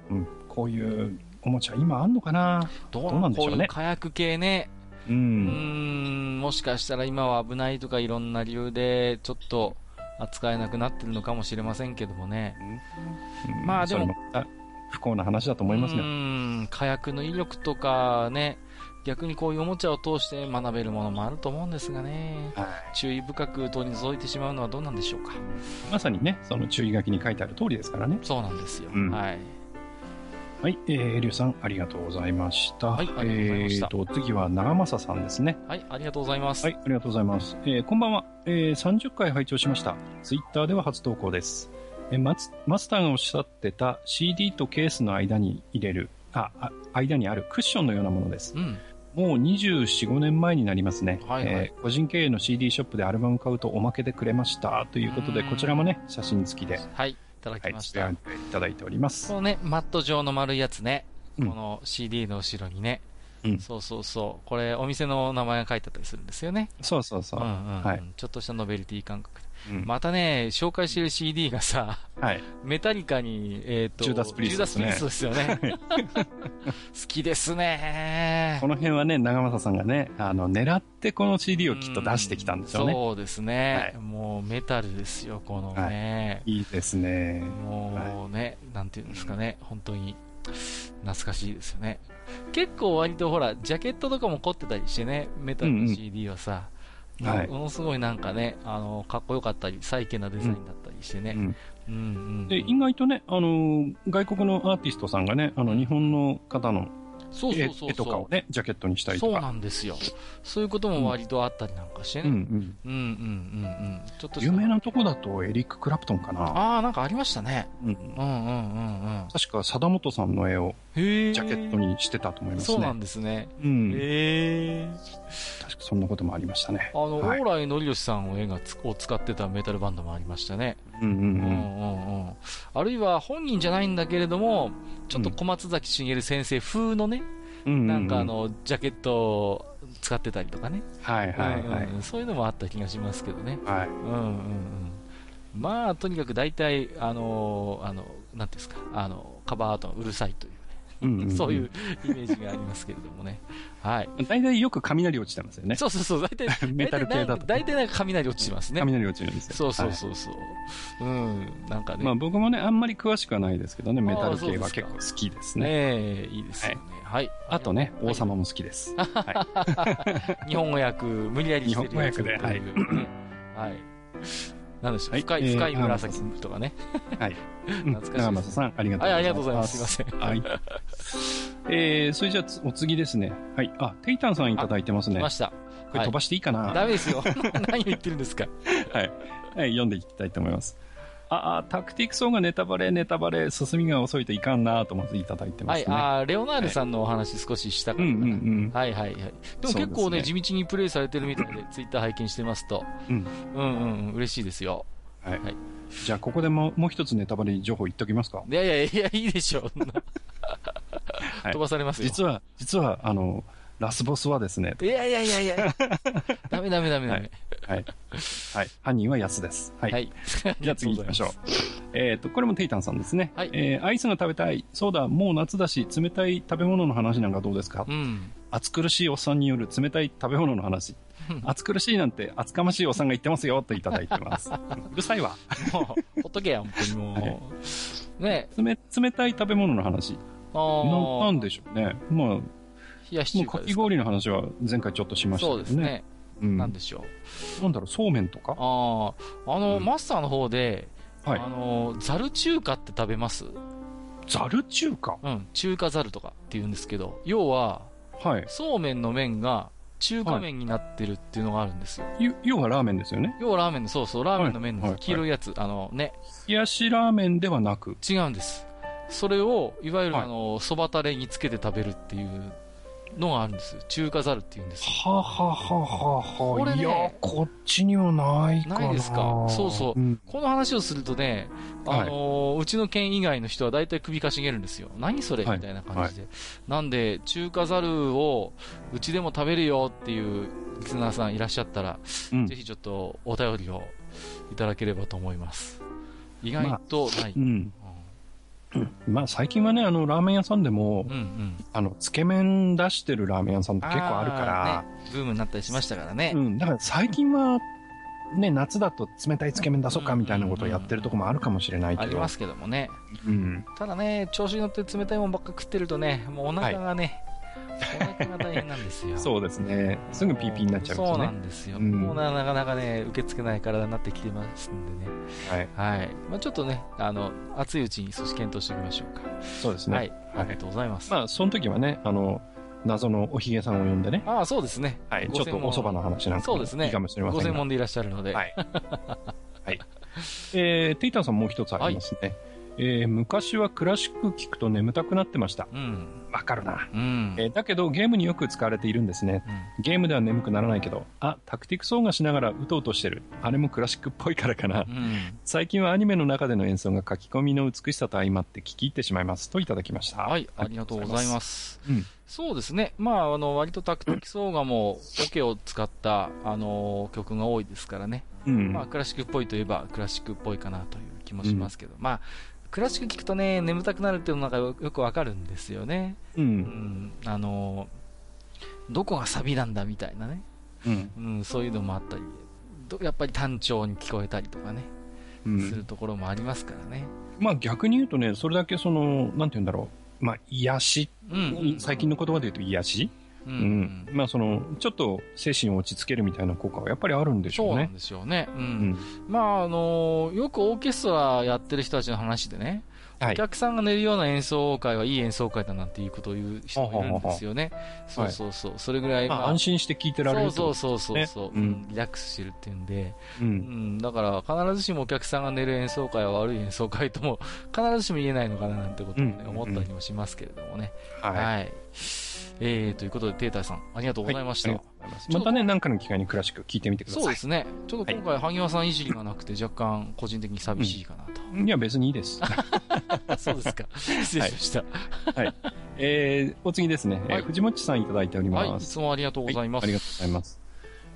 うん。こういうおもちゃ今あんのかな？どうなんでしょうねこういう火薬系ね。うん。ん、もしかしたら今は危ないとかいろんな理由で、ちょっと扱えなくなってるのかもしれませんけどもね。うんまあでもそれまた不幸な話だと思いますうね。ーん、火薬の威力とかね、逆にこういうおもちゃを通して学べるものもあると思うんですがね。はい注意深く取り除いてしまうのはどうなんでしょうか。まさにね、その注意書きに書いてある通りですからね。そうなんですよ。うんはい。はい、えー、エリュウさん、ありがとうございました。はいありがとうございましたえーと、次は長政さんですね。はい、ありがとうございます。はい、ありがとうございます。えーこんばんは。えー30回拝聴しました。ツイッターでは初投稿です。えーマツマスターがおっしゃってた CD とケースの間に入れる、あ、あ間にあるクッションのようなものです。うん。もう24、5年前になりますね、はいはいえー個人経営の CD ショップでアルバム買うとおまけでくれました。ということで、うんこちらもね、写真付きで、はい、いただはい、きました。いただいておりますこ。のね、マット状の丸いやつね。うんこの CD の後ろにね。うんそうそうそう。またね、紹介してる CD がさ、はい。メタリカに、えっ、と、ジューダスプリストですねジューダスプリストですよね。好きですねこの辺はね、長政さんがね、あの、狙ってこの CD をきっと出してきたんですよね。そうですね、はいもうメタルですよ、このね。いいですね。もうね、なんていうんですかね、本当に懐かしいですよね。結構割とほら、ジャケットとかも凝ってたりしてね、メタルの CD はさ、うんはいものすごいなんかね、あの、かっこよかったり、サイケなデザインだったりしてね。うんうんうんうんで、意外とね、あの、外国のアーティストさんがね、あの、日本の方の絵そうそう。絵とかをね、ジャケットにしたりとか。そうなんですよ。そういうことも割とあったりなんかしてね。うんうん。うんうんうんうん。ちょっと有名なとこだとエリック・クラプトンかな。ああ、なんかありましたね。うんうんうんうんうん。確か、貞本さんの絵を。ジャケットにしてたと思いますね。そうなんですね。うん。へえ。確かそんなこともありましたね。あの、はい往来のりよしさんを絵がつを使ってたメタルバンドもありましたね。うんうんうんうん。うんうん。あるいは本人じゃないんだけれども、ちょっと小松崎しげる先生風のね、うんなんかあ、の、ジャケットを使ってたりとかね。はいはいはい。うんうんそういうのもあった気がしますけどね。はい。うんうんうん。まあ、とにかく大体、あの、あの、なんていうんですか、あの、カバーアートがうるさいというね、うんんん そういうイメージがありますけれどもね。はい。大体よく雷落ちてますよね。そうそうそう、大体、メタル系だと大体なんか雷落ちてますね。雷落ちるんですよ。そうそうはいそうそう。うん、なんかね。まあ僕もね、あんまり詳しくはないですけどね、メタル系は結構好きですね。ねえ、いいですよね。はい。あとね、はい王様も好きです。はい。日本語訳、無理やりしてるやつ日本語訳でといはい。なんでしょう、はい深い、えー深い紫とかね。はい。懐か長政さん、ありがとうはい、ございます。ありがとうございます。すいません。はい。えー、それじゃあつお次ですね。はい。あ、テイタンさんいただいてますね来ま。した。これ飛ばしていいかな、ダメですよ。何を言ってるんですか。はい。はい、読んでいきたいと思います。あ、あタクティクソーがネタバレ、ネタバレ、進みが遅いといかんなとまずいただいてまはい、すね。あーレオナールさんのお話少ししたかうんったかな。うんうん。はいはいはい。でも結構ね、です地道にプレイされてるみたいで、ツイッター拝見してますと。うん。うんうんうん、嬉しいですよ。はい。はいじゃあ、ここでももう一つネタバレ情報言っときますか？いやいやいや、いいでしょう。飛ばされますよ。実は、実は、あの、ラスボスはですね、いやいやいやいや。ダメダメダメダメ。はい。はい。犯人はヤスです。はい。はい。じゃあ次行きましょう。えっ、と、これもテイタンさんですね。はいえーアイスが食べたい。そうだ、もう夏だし、冷たい食べ物の話なんかどうですか、うん。暑苦しいおっさんによる冷たい食べ物の話。暑苦しいなんて厚かましいおっさんが言ってますよ、といただいてます。うるさいわ。もう、ほっとけや、本当にもう。ね冷冷たい食べ物の話。あなーなんでしょうね。まあ、も冷やしう中華か？かき氷の話は前回ちょっとしましたけどね。そうですね。うん。なんでしょう。なんだろう、そうめんとか？ああ、あの、うんマスターの方で、はいあ。の、ザル中華って食べます？ザル中華？うん、中華ザルとかって言うんですけど、要は、はい。そうめんの麺が、中華麺になってるっていうのがあるんですよ。ゆ要はラーメンですよね？要はラーメンの、そうそう、ラーメンの麺ですよ。はい黄色いやつ。あのね、冷やしラーメンではなく？違うんです。それを、いわゆるはいあの、そばタレにつけて食べるっていうのがあるんです。中華ざるっていうんですよ。はははははこれねいや、こっちにはないかな。ないですか？そうそううんこの話をするとね、あのーうちの県以外の人は大体首かしげるんですよ。何それ？みはいたいな感じで。なんで、中華ざるをうちでも食べるよっていうリスナーさんいらっしゃったら、うんぜひちょっとお便りをいただければと思います。意外とない。うん。まあ最近はね、あの、ラーメン屋さんでもうん、う、ん。あの、つけ麺出してるラーメン屋さんって結構あるから、ねブームになったりしましたからね。うん、だから最近は、ね、夏だと冷たいつけ麺出そうかみたいなことをやってるとこもあるかもしれないけど。ありますけどもね。うん。ただね、調子に乗って冷たいもんばっか食ってるとね、もうお腹がね、お腹が大変なんですよ。そうですね。すぐピーピーになっちゃいますそうなね。んですよ。うんもうななかなかね、受け付けない体になってきてますんでね。はい。はい。まあちょっとね、あの、熱いうちに少し検討しておきましょうか。そうですね。はい。ありがとうございます。まあ、その時はね、あの、謎のおひげさんを呼んでね、ああ、そうですね。はい、ちょっとお蕎麦の話なんかもそうですね。いいかもしれませんが。ご専門でいらっしゃるので。はい。はい。えー、テイタンさんもう一つありますね。えー昔はクラシック聴くと眠たくなってました。うん。わかるな。うん。えーだけどゲームによく使われているんですね。ゲームでは眠くならないけど、あ、タクティクス音がしながらうとうとしてる。あれもクラシックっぽいからかなう。ん。最近はアニメの中での演奏が書き込みの美しさと相まって聞き入ってしまいます。といただきました。はい、ありがとうございます。うんそうですね。まあ、あの、割とタクティクスオーガも、オケを使った、あの、曲が多いですからね。うん。まあ、クラシックっぽいといえば、クラシックっぽいかなという気もしますけど、まあ、クラシック聞くとね、眠たくなるっていうのがよよくわかるんですよね。う。うんん、あの、どこがサビなんだみたいなね。うん。うん、そういうのもあったり、どやっぱり単調に聞こえたりとかね、うんするところもありますからね。まあ逆に言うとね、それだけその、なんて言うんだろう。まあ、癒し、うん。最近の言葉で言うと癒し、ううんん。まあその、ちょっと精神を落ち着けるみたいな効果はやっぱりあるんでしょうんね。そうなですよね。う。うんん。まあ、あのよくオーケストラやってる人たちの話でね、はい。お客さんが寝るような演奏会はいい演奏会だなんていうことを言う人がいるんですよね。ほうほうほうそうそうそう。それぐらい、まあ安心して聞いてられると。そうそうそうそう、ねうんうんリラックスしてるっていうんで、う。うんん、だから必ずしもお客さんが寝る演奏会は悪い演奏会とも必ずしも言えないのかななんてことを、ねうん思ったりもしますけれどもね。は。はいい。えー、ということで、テータイさん、ありがとうございました。はいますまたね、なんかの機会にクラシック聞いてみてください。そうですね。ちょっと今回、萩和さんいじりがなくて若干個人的に寂しいかなと。いや、別にいいです。そうですか。失礼しました。はい。えー、お次ですね。えーはい藤本さんいただいておりはい、います。つもありがとうございます。はありがとうございます。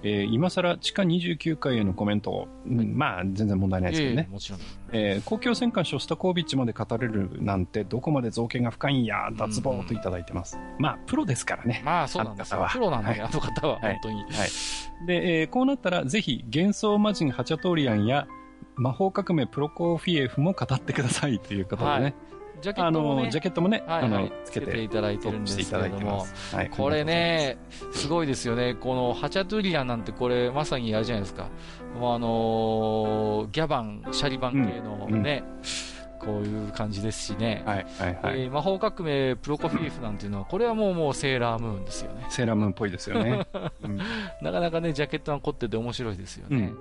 えー今更地下29階へのコメントまあ、全然問題ないですけどねええ。もちろん。えー公共戦艦ショスタコービッチまで語れるなんてどこまで造形が深いんや、脱帽といただいてます。まあ、プロですからね。まあ、そうなんですよ。プロなんで、はいあの方は、はい本当に。はい。で、えーこうなったら、ぜひ、幻想魔人ハチャトーリアンや、魔法革命プロコフィエフも語ってくださいということでね。はいジャケあットもね、の、ジャケットもね、はいはい、つけてい、ただいてるんですけれども。はい。これね、すごいですよね。このハチャトゥリアンなんてこれ、まさにあれじゃないですか。もうあのーギャバン、シャリバン系のね、こういう感じですしね。はい、はい、はい。えー魔法革命プロコフィエフなんていうのは、これはもうもうセーラームーンですよね。セーラームーンっぽいですよね。うんなかなかね、ジャケットが凝ってて面白いですよね。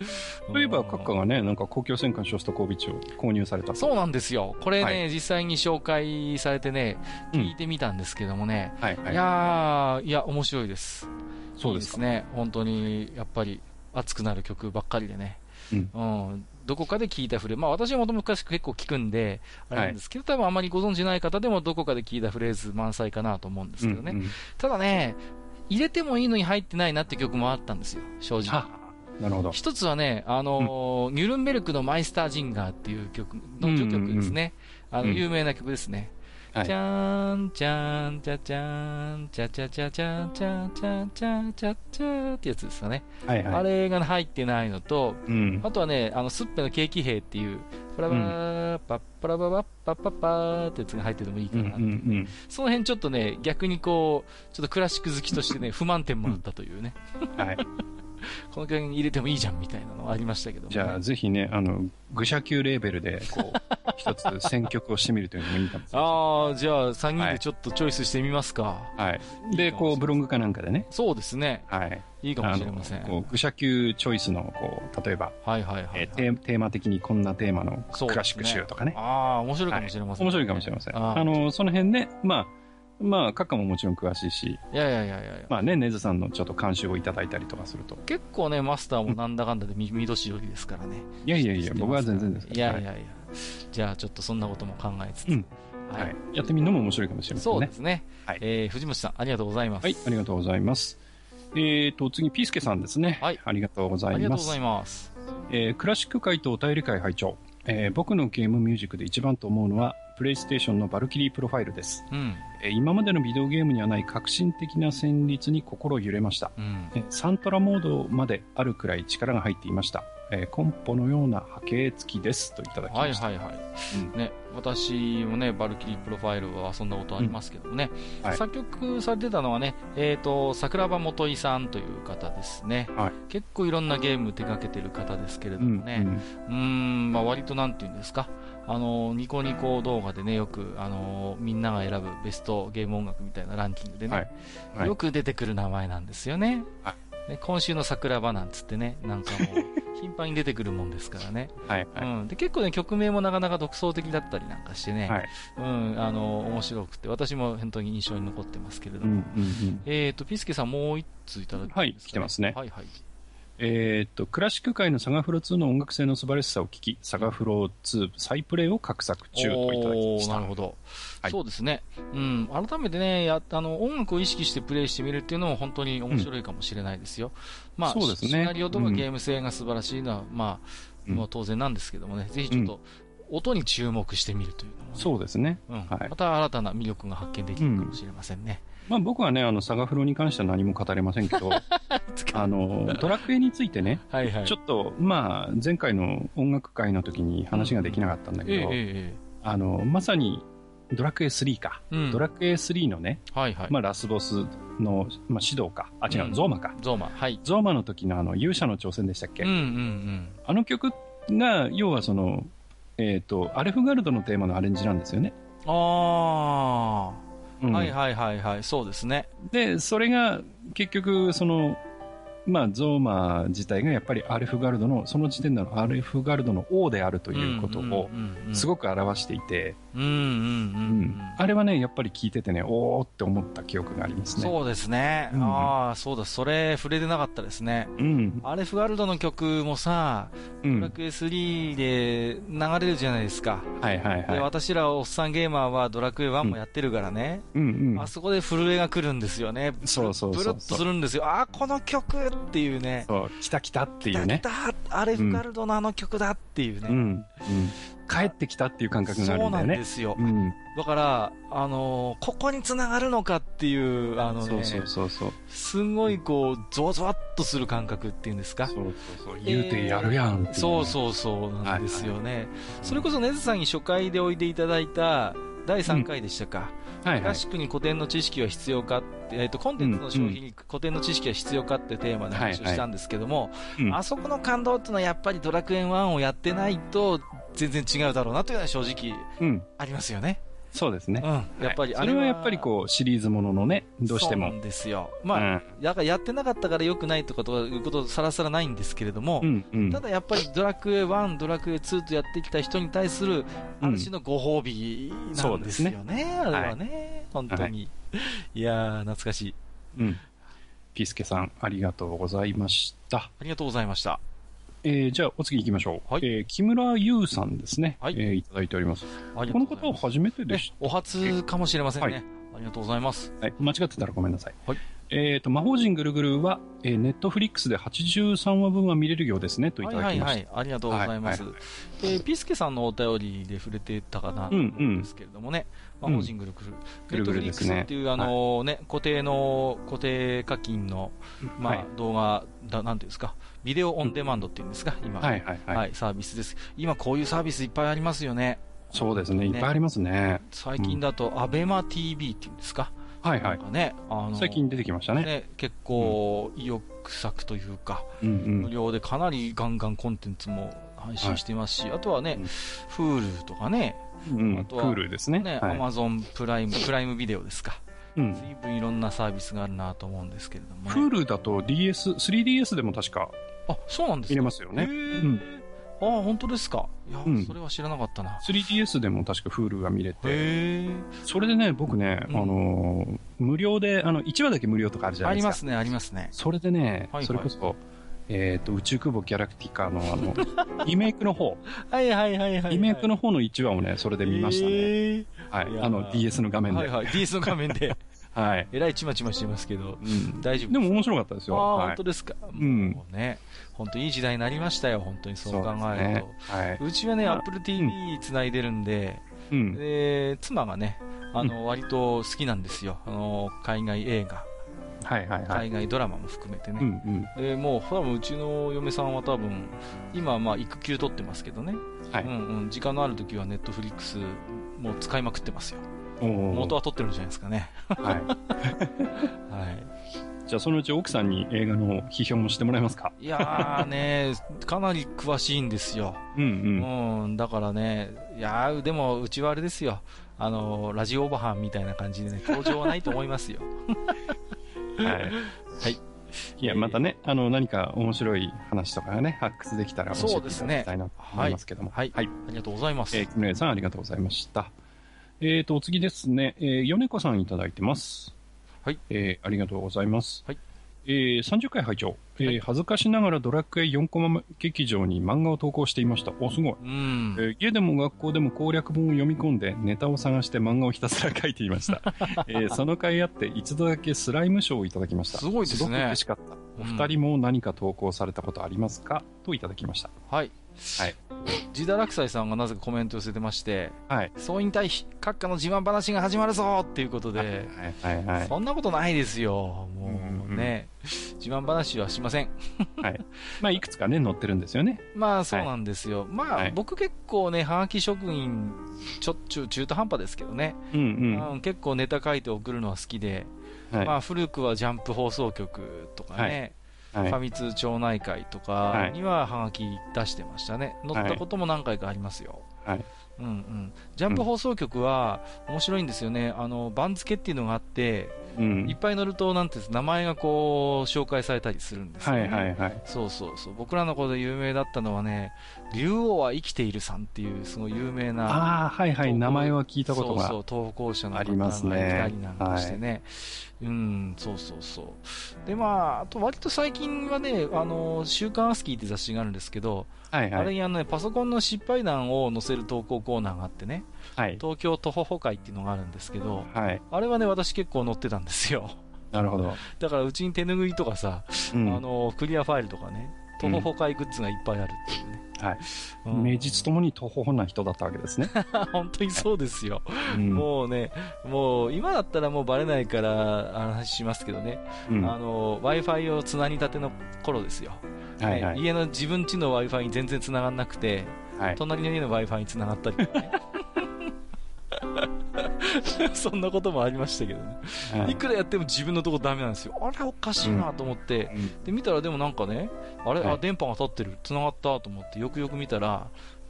そういえば、閣下がね、なんか公共戦艦ショスタコービッチを購入されたと。そうなんですよ。これね、は実際に紹介されてね、うん聞いてみたんですけどもね、はい、はいいやー、いや、面白いです。そうですね。本当に、やっぱり、熱くなる曲ばっかりでね。うんうん。どこかで聞いたフレーズ、まあ私はもともと昔結構聞くんで、あれなんですけど、多分あまりご存知ない方でもどこかで聞いたフレーズ満載かなと思うんですけどね。うんうんただね、入れてもいいのに入ってないなって曲もあったんですよ、正直。あ、なるほど。一つはね、あのーニュルンベルクのマイスタージンガーっていう曲の序曲ですね。あの、うん有名な曲ですね。はいじゃーん、じゃーん、じゃじゃーん、じゃじゃじゃじゃじゃじゃじゃじゃじゃってやつですよね。はい、はい。あれが入ってないのと、うん。あとはね、あの、スッペのケーキ兵っていう、パラバー、パッパラババッパッパッパーってやつが入っててもいいかうん、うな。ん、その辺ちょっとね、逆にこう、ちょっとクラシック好きとしてね、不満点もあったというね。うん。はい。この曲に入れてもいいじゃんみたいなのありましたけどもね、じゃあ、ぜひね、あの、愚者級レーベルで、こう、一つ選曲をしてみるというのもいいかもしれない。ああ、じゃあ3人でちょっとチョイスしてみますか。はい。で、こう、ブログかなんかでね、そうですね。はい。いいかもしれません。こう愚者級チョイスの、こう、例えば、はいはいはい、はいえーテーテーマ的にこんなテーマのクラシック集とかね。ああ、面白いかもしれません、面白いかもしれません。あの、その辺ね、まあ、まあ、閣下ももちろん詳しいし、いやいやいやいやまあね、ネズさんのちょっと監修をいただいたりとかすると。結構ね、マスターもなんだかんだで見見年寄りですからね。いやいやいや、僕は全然ですいやいやいや。じゃあちょっとそんなことも考えつつ。うんはい。はい。やってみるのも面白いかもしれませんねそうで。すね。はいえー、藤本さん、ありがとうございます。はい、ありがとうございます。えーと、次、ピースケさんですね。はいありがとうございますありがとうござい。ます。えークラシック界とお便り会会長。えー僕のゲームミュージックで一番と思うのは、プレイステーションのバルキリープロファイルです。うん。えー今までのビデオゲームにはない革新的な旋律に心揺れました。うん。えーサントラモードまであるくらい力が入っていました。えーコンポのような波形付きです。といただきました。はいはいはい。うんね、私もね、バルキリープロファイルは遊んだことありますけどもね、うんはい作曲されてたのはね、えっ、と、桜庭統さんという方ですね。はい結構いろんなゲーム手掛けてる方ですけれどうんもね、うーん、まあ割となんていうんですか、あの、ニコニコ動画でね、よく、あの、みんなが選ぶベストゲーム音楽みたいなランキングでね、はいはいよく出てくる名前なんですよね。はね今週の桜庭なんつってね、なんかもう、頻繁に出てくるもんですからね。はいはい。うん、で結構ね、曲名もなかなか独創的だったりなんかしてね、はい。うん、あの、面白くて、私も本当に印象に残ってますけれども、うんうんうん。えっ、と、ピスケさんもう一通いただきはい来てますねはいはい。えーっと、クラシック界のサガフロ2の音楽性の素晴らしさを聞き、サガフロ2再プレイを画策中といただきました。なるほど、はいそうですね。うん。改めてね、や、あの、音楽を意識してプレイしてみるっていうのも本当に面白いかもしれないですよ。まあ、そうですねシナリオとかうんゲーム性が素晴らしいのは、まあ、うんもう当然なんですけどもね、ぜひちょっと、音に注目してみるというのもね、そうですね。うんはいまた新たな魅力が発見できるかもしれませんね。まあ僕はね、あの、サガフロに関しては何も語れませんけど、あの、ドラクエについてね、はいはい。ちょっと、まあ、前回の音楽会の時に話ができなかったんだええけど、えあの、まさに、ドラクエ3か。えうん。ドラクエ3のね、はいはい。まあラスボスの、まあ、指導か。あ、違う、うんゾーマか。ゾーマ、はい。ゾーマの時のあの、勇者の挑戦でしたっけ、うんうんうん。あの曲が、要はその、えっ、と、アルフガルドのテーマのアレンジなんですよね。ああ、うん。はいはいはいはい、そうですね。で、それが結局、その、まあ、ゾーマ自体がやっぱりアルフガルドの、その時点でのアルフガルドの王であるということをすく、ごく表していて、うんうんうんうん。あれはね、やっぱり聞いててね、おーって思った記憶がありますね。そうですね。うんああ、そうだ、それ触れてなかったですね。うん。アレフガルドの曲もさ、うん。ドラクエ3で流れるじゃないですか。はいはいで、はい。私らおっさんゲーマーはドラクエ1もやってるからね。うんうんあ。そこで震えが来るんですよね。そうそうそうそうブルッとするんですよ。ああ、この曲っていうね。そう、来た来たっていうね。来た来たアレフガルドのあの曲だっていうね。うん。うん。帰ってきたっていう感覚があるそうなんんだよね。ですよ。うん。だから、あのーここに繋がるのかっていう、あのね、そうそうそうそう。すごいこう、ゾワゾワっとする感覚っていうんですか。そうそうそう。言うてやるやんねそうそうそうなんですよね。それこそネズさんに初回でおいでいただいた第3回でしたか。はいはいクラ。シックに古典の知識は必要かって、えっ、と、コンテンツの消費に古典の知識は必要かってテーマで話をしたんですけども、うんあそこの感動っていうのはやっぱりドラクエ1をやってないと全然違うだろうなというのは正直うん。ありますよね。そうですねう。ん。やっぱりそれはやっぱりこう、シリーズもののね、どうしてもそうな。んですよ。まあ、うんだからやってなかったから良くないとかということさらさらないんですけれども、うんうん。ただやっぱりドラクエ1、ドラクエ2とやってきた人に対する、ある種のご褒美なんですよね、あれはね、本当に。い、やー、懐かしい。うん。ピースケさん、ありがとうございました。ありがとうございました。えー、じゃあ、お次行きましょう。はいえー、木村優さんですね。はいえーいただいております。ことの。方は初めてでねしお初かもしれませんね。はいありがとうございます。た。はい。間違ってたらごめんなさい。はいえっ、と、魔法陣ぐるぐるは、えー、ネットフリックスで83話分は見れるようですね、といはただきました。いはいはい。ありがとうございます。はいえーピスケさんのお便りで触れてたかなとうん思うんですけれどもね、うん魔法陣ぐるぐる。ネットフリックスっていう、あのね、固定の、固定課金の、まあ、はい動画だ、なんていうんですか、ビデオオンデマンドっていうんですか、今。はいはいはい。はい、サービスです。今こういうサービスいっぱいありますよね。そうですね、いっぱいありますね。最近だと、アベマ TV っていうんですか？はいはないね、あの、最近出てきましたね。ね、結構意欲作というか、うんうん。無料でかなりガンガンコンテンツも配信してますし、あとはね、うん Hulu とかね、うん。クあとはールですね。ね、はい。Amazon プライム、プライムビデオですか。うん。随分いろんなサービスがあるなと思うんですけれども、ね。クールだと DS、3DS でも確かあ、そうなんですか？見れますよね。へうーん。ああ、本当ですか？いや、うんそれは知らなかったな。3DS でも確か Hulu が見れて。それでね、僕ね、うんあのー無料で、あの、1話だけ無料とかあるじゃないですか。ありますね、ありますね。それでね、はいはいそれこそ、えっ、と、宇宙空母ギャラクティカのあの、リメイクの方、はいはいはいはい。リメイクの方の1話をね、それで見ましたね。ね。はいあの、DS の画面で。はいい。ははい。DS の画面で、えらいちまちましてますけど、うん。大丈夫でも面白かったですよ。ああ、はい本当ですか？んもうね、本当いい時代になりましたよ、本当にそう考えると。。はい。うちはね、まあ Apple TV 繋いでるんで、うん。で、妻がね、あの、割と好きなんですよ。あの、海外映画、はいはいはい。海外ドラマも含めてうんね。うん。で、もう、多分うちの嫁さんは多分、今はまあ育休取ってますけどね。はいうんうん。時間のある時はネットフリックスもう使いまくってますよ。元は取ってるんじゃないですかね。はい。はい。じゃあそのうち奥さんに映画の批評もしてもらえますか？いやーね、かなり詳しいんですよ。うんうん。うん、だからね、いやーでもうちはあれですよ。あの、ラジオオバハンみたいな感じでね、登場はないと思いますよ。はい。はい。いや、またね、あの、何か面白い話とかがね、発掘できたら教えていただきたいなと思いますけども。はい。はい。ありがとうございます。えー、木村さんありがとうございました。えーと、お次ですね、えー、米子さんいただいてます。はい。えー、ありがとうございます。はい。えー、30回拝聴えーはい恥ずかしながらドラクエ4コマ劇場に漫画を投稿していました。お、すごい。うんえ。ー家でも学校でも攻略本を読み込んでネタを探して漫画をひたすら書いていました。えーその甲斐あって一度だけスライム賞をいただきました。すごいですねすごく嬉しかった。お二人も何か投稿されたことありますか？といただきました。はい。はい。ジダラクサイさんがなぜかコメント寄せてまして、はい。総引退閣下の自慢話が始まるぞっていうことで、はいはいはい。そんなことないですよ。もうんうね、自慢話はしません。はい。まあ、いくつかね、載ってるんですよね。まあそうなんですよ。まあ、はい僕結構ね、はがき職員、ちょっちゅう中途半端ですけどね、うんうん結構ネタ書いて送るのは好きで、うん。はい。まあ古くはジャンプ放送局とかね、はいファミ通町内会とかはいにははがき出してましたね。載ったことも何回かありますよ。はい。うんうん。ジャンプ放送局は面白いんですよね。あの、番付っていうのがあって、うんいっぱい乗ると、なんて名前がこう、紹介されたりするんですよ、ね。はいはいはい。そうそうそう。僕らの頃で有名だったのはね、竜王は生きているさんっていう、すごい有名な。ああ、はいはい。名前は聞いたことが。そうそう、投稿者の方がいたりなんかしてね。うん、そうそうそう。で、まあ、あと割と最近はね、あの、週刊アスキーって雑誌があるんですけど、はいはい。あれにあのね、パソコンの失敗談を載せる投稿コーナーがあってね、はい。東京徒歩歩会っていうのがあるんですけど、はい。あれはね、私結構載ってたんですよ。なるほど。だからうちに手拭いとかさ、うん。あの、クリアファイルとかね、徒歩歩会グッズがいっぱいあるっていうね。はい。うん名実ともに徒歩な人だったわけですね。本当にそうですよ。うんもうね、もう今だったらもうバレないから話しますけどね、うんあの、Wi-Fi をつなぎたての頃ですよ。はいはい。ね家の自分家の Wi-Fi に全然繋がんなくて、はい。隣の家の Wi-Fi に繋がったりとかね。そんなこともありましたけどね。はいいくらやっても自分のとこダメなんですよ。あれおかしいなと思って、うんで、見たらでもなんかね、あれ、はいあ、電波が立ってる、繋がったと思って、よくよく見たら、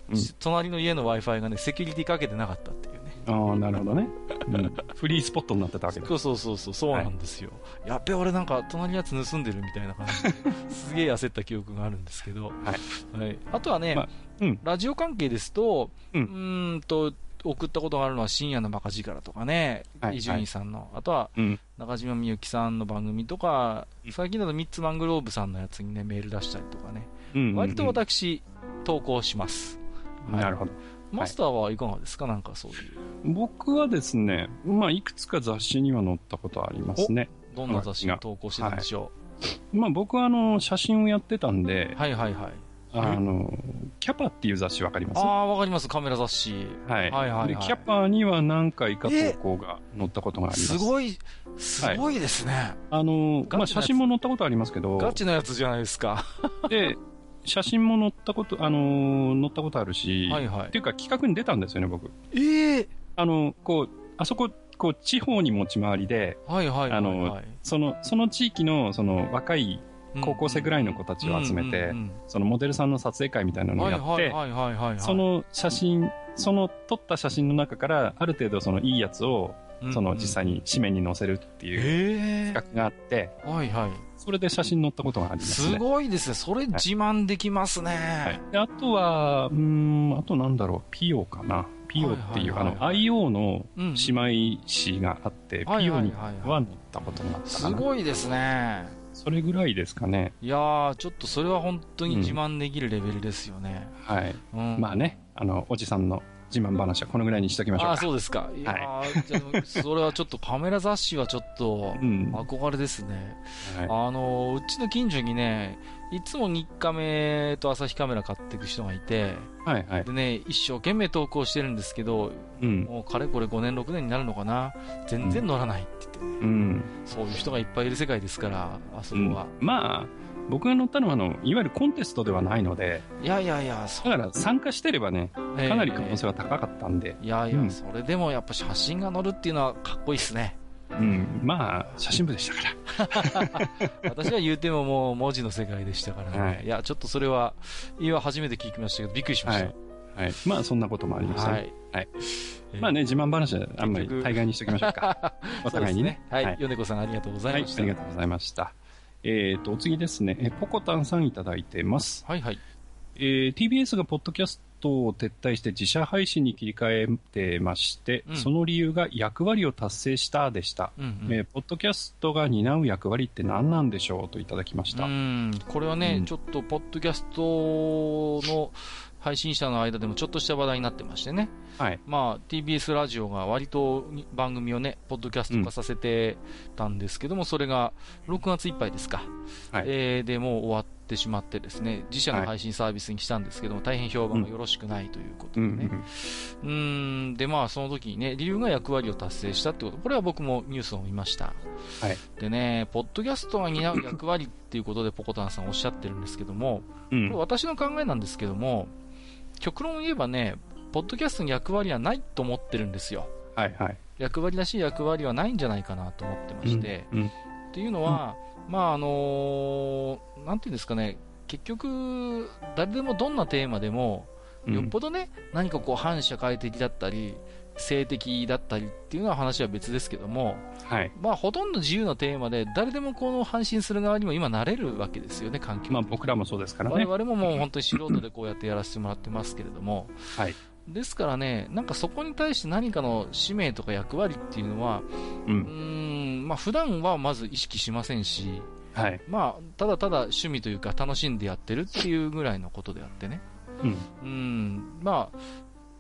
うん隣の家の Wi-Fi がね、セキュリティかけてなかったっていうね。ああ、なるほどね。うん フリースポットになってたわけだ。そうそうそうそう、そうなんですよ。やっべ、俺なんか隣のやつ盗んでるみたいな感じで、すげえ焦った記憶があるんですけど、はい。あとはね、まあうんラジオ関係ですと、うんと、送ったことがあるのは深夜のバカ力とかね、はい伊集院さんの、あとはうん。中島みゆきさんの番組とかうん、最近だとミッツマングローブさんのやつにね、メール出したりとかね、うんうんうん割と私、投稿します。はいなるほど。マスターはいかがですか？なんかそういう。僕はですね、まあ、いくつか雑誌には載ったことありますね。どんな雑誌に投稿してたんでしょまあ、僕はあの、写真をやってたんでう。、はいはいはい。あの、キャパっていう雑誌わかります？ああ、わかります、カメラ雑誌。はい。はいはいはいで、キャパには何回か投稿が載ったことがあります。すごい、すごいですね。あの、まあ、のやつ写真も載ったことありますけど、ガチのやつじゃないですか。で、写真も載ったこと、あの、載ったことあるし、はいはいっていうか企画に出たんですよね、僕。ええあの、こう、あそここう、地方に持ち回りで、はいはいはい、はい。あのその、その地域の、その、若い高校生ぐらいの子たちを集めて、そのモデルさんの撮影会みたいなのをやって、その写真、その撮った写真の中から、ある程度そのいいやつを、その実際に紙面に載せるっていう企画があって、はいはい。それで写真載ったことがありますね。すごいですね。それ自慢できますね。はい。であとは、うん、あとなんだろう、ピオかな。ピオっていう、あの、IO の姉妹誌があって、ピオには載ったことがあった。すごいですね。それぐらいですかね。いやー、ちょっとそれは本当に自慢できるレベルですよね。うん、はい、うん。まあね、あの、おじさんの自慢話はこのぐらいにしときましょうか。あ、そうですか。いやー、はい、それはちょっとカメラ雑誌はちょっと、憧れですね。うんはい、あの、うちの近所にね、いつも日カメと朝日カメラ買っていく人がいて、はいはい。でね、一生懸命投稿してるんですけど、うん、もうかれこれ5年、6年になるのかな、全然乗らないって言ってね、うん、そういう人がいっぱいいる世界ですから、あそこは。うん、まあ、僕が乗ったのはあの、いわゆるコンテストではないので、いやいやいや、だから参加してればね、かなり可能性は高かったんで。いやいや、それでもやっぱ写真が載るっていうのはかっこいいですね。うん、まあ、写真部でしたから。私は言うてももう文字の世界でしたからね。はい、いや、ちょっとそれは、今初めて聞きましたけど、びっくりしました。はい。はい、まあ、そんなこともありました、ね。はい。はい。まあね、自慢話はあんまり大概にしときましょうか。お互いにね。はい。米子さんありがとうございました。はい、ありがとうございました。えっ、ー、と、お次ですね。え、ポコタンさんいただいてます。はいはい。えー、TBS がポッドキャストを撤退して自社配信に切り替えてまして、うん、その理由が役割を達成したでした、うんうん、えー、ポッドキャストが担う役割って何なんでしょうといただきました。うん、これはね、うん、ちょっとポッドキャストの配信者の間でもちょっとした話題になってましてね。はい。まあ、TBS ラジオが割と番組をね、ポッドキャスト化させてたんですけども、うん、それが6月いっぱいですか。はい。えー、で、もう終わってしまってですね、自社の配信サービスにしたんですけども、はい、大変評判がよろしくないということでね。うん、うん、で、まあ、その時にね、理由が役割を達成したってこと。これは僕もニュースを見ました。はい。でね、ポッドキャストが担う役割っていうことで、ポコタンさんおっしゃってるんですけども、うん、これ私の考えなんですけども、極論を言えばね、ポッドキャストに役割はないと思ってるんですよ。はいはい。役割らしい役割はないんじゃないかなと思ってまして。うんうん、っていうのは、うん、まああのー、なんていうんですかね、結局、誰でもどんなテーマでも、よっぽどね、何かこう反社会的だったり、性的だったりっていうのは話は別ですけども、はい、まあほとんど自由なテーマで誰でもこの配信する側にも今なれるわけですよね、環境。まあ僕らもそうですからね。我々ももう本当に素人でこうやってやらせてもらってますけれども、はい、ですからね、なんかそこに対して何かの使命とか役割っていうのは、うん、うんまあ普段はまず意識しませんし、はい、まあただただ趣味というか楽しんでやってるっていうぐらいのことであってね。うん、うん。まあ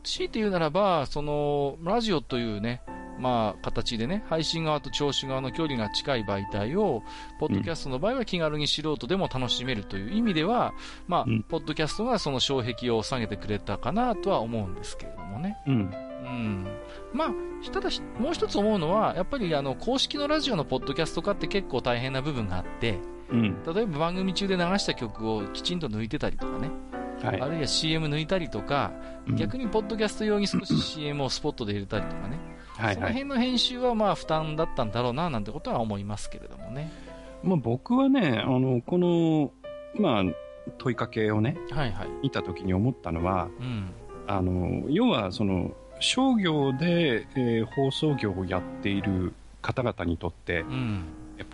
強いて言うならば、その、ラジオというね、まあ、形でね、配信側と聴取側の距離が近い媒体を、ポッドキャストの場合は気軽に素人でも楽しめるという意味では、まあ、うんポッドキャストがその障壁を下げてくれたかなとは思うんですけれどもね。うん。うん。まあ、ただし、もう一つ思うのは、やっぱりあの、公式のラジオのポッドキャスト化って結構大変な部分があって、うん。例えば番組中で流した曲をきちんと抜いてたりとかね、はいあ。るいは CM 抜いたりとか、うん逆にポッドキャスト用に少し CM をスポットで入れたりとかね、そのはいはい。辺の編集はまあ負担だったんだろうななんてことは思いますけれどもね。まあ僕はね、あの、この、まあ、問いかけをね、はいはい。見たときに思ったのは、うん。あの、要はその、商業で、えー放送業をやっている方々にとってう、ん。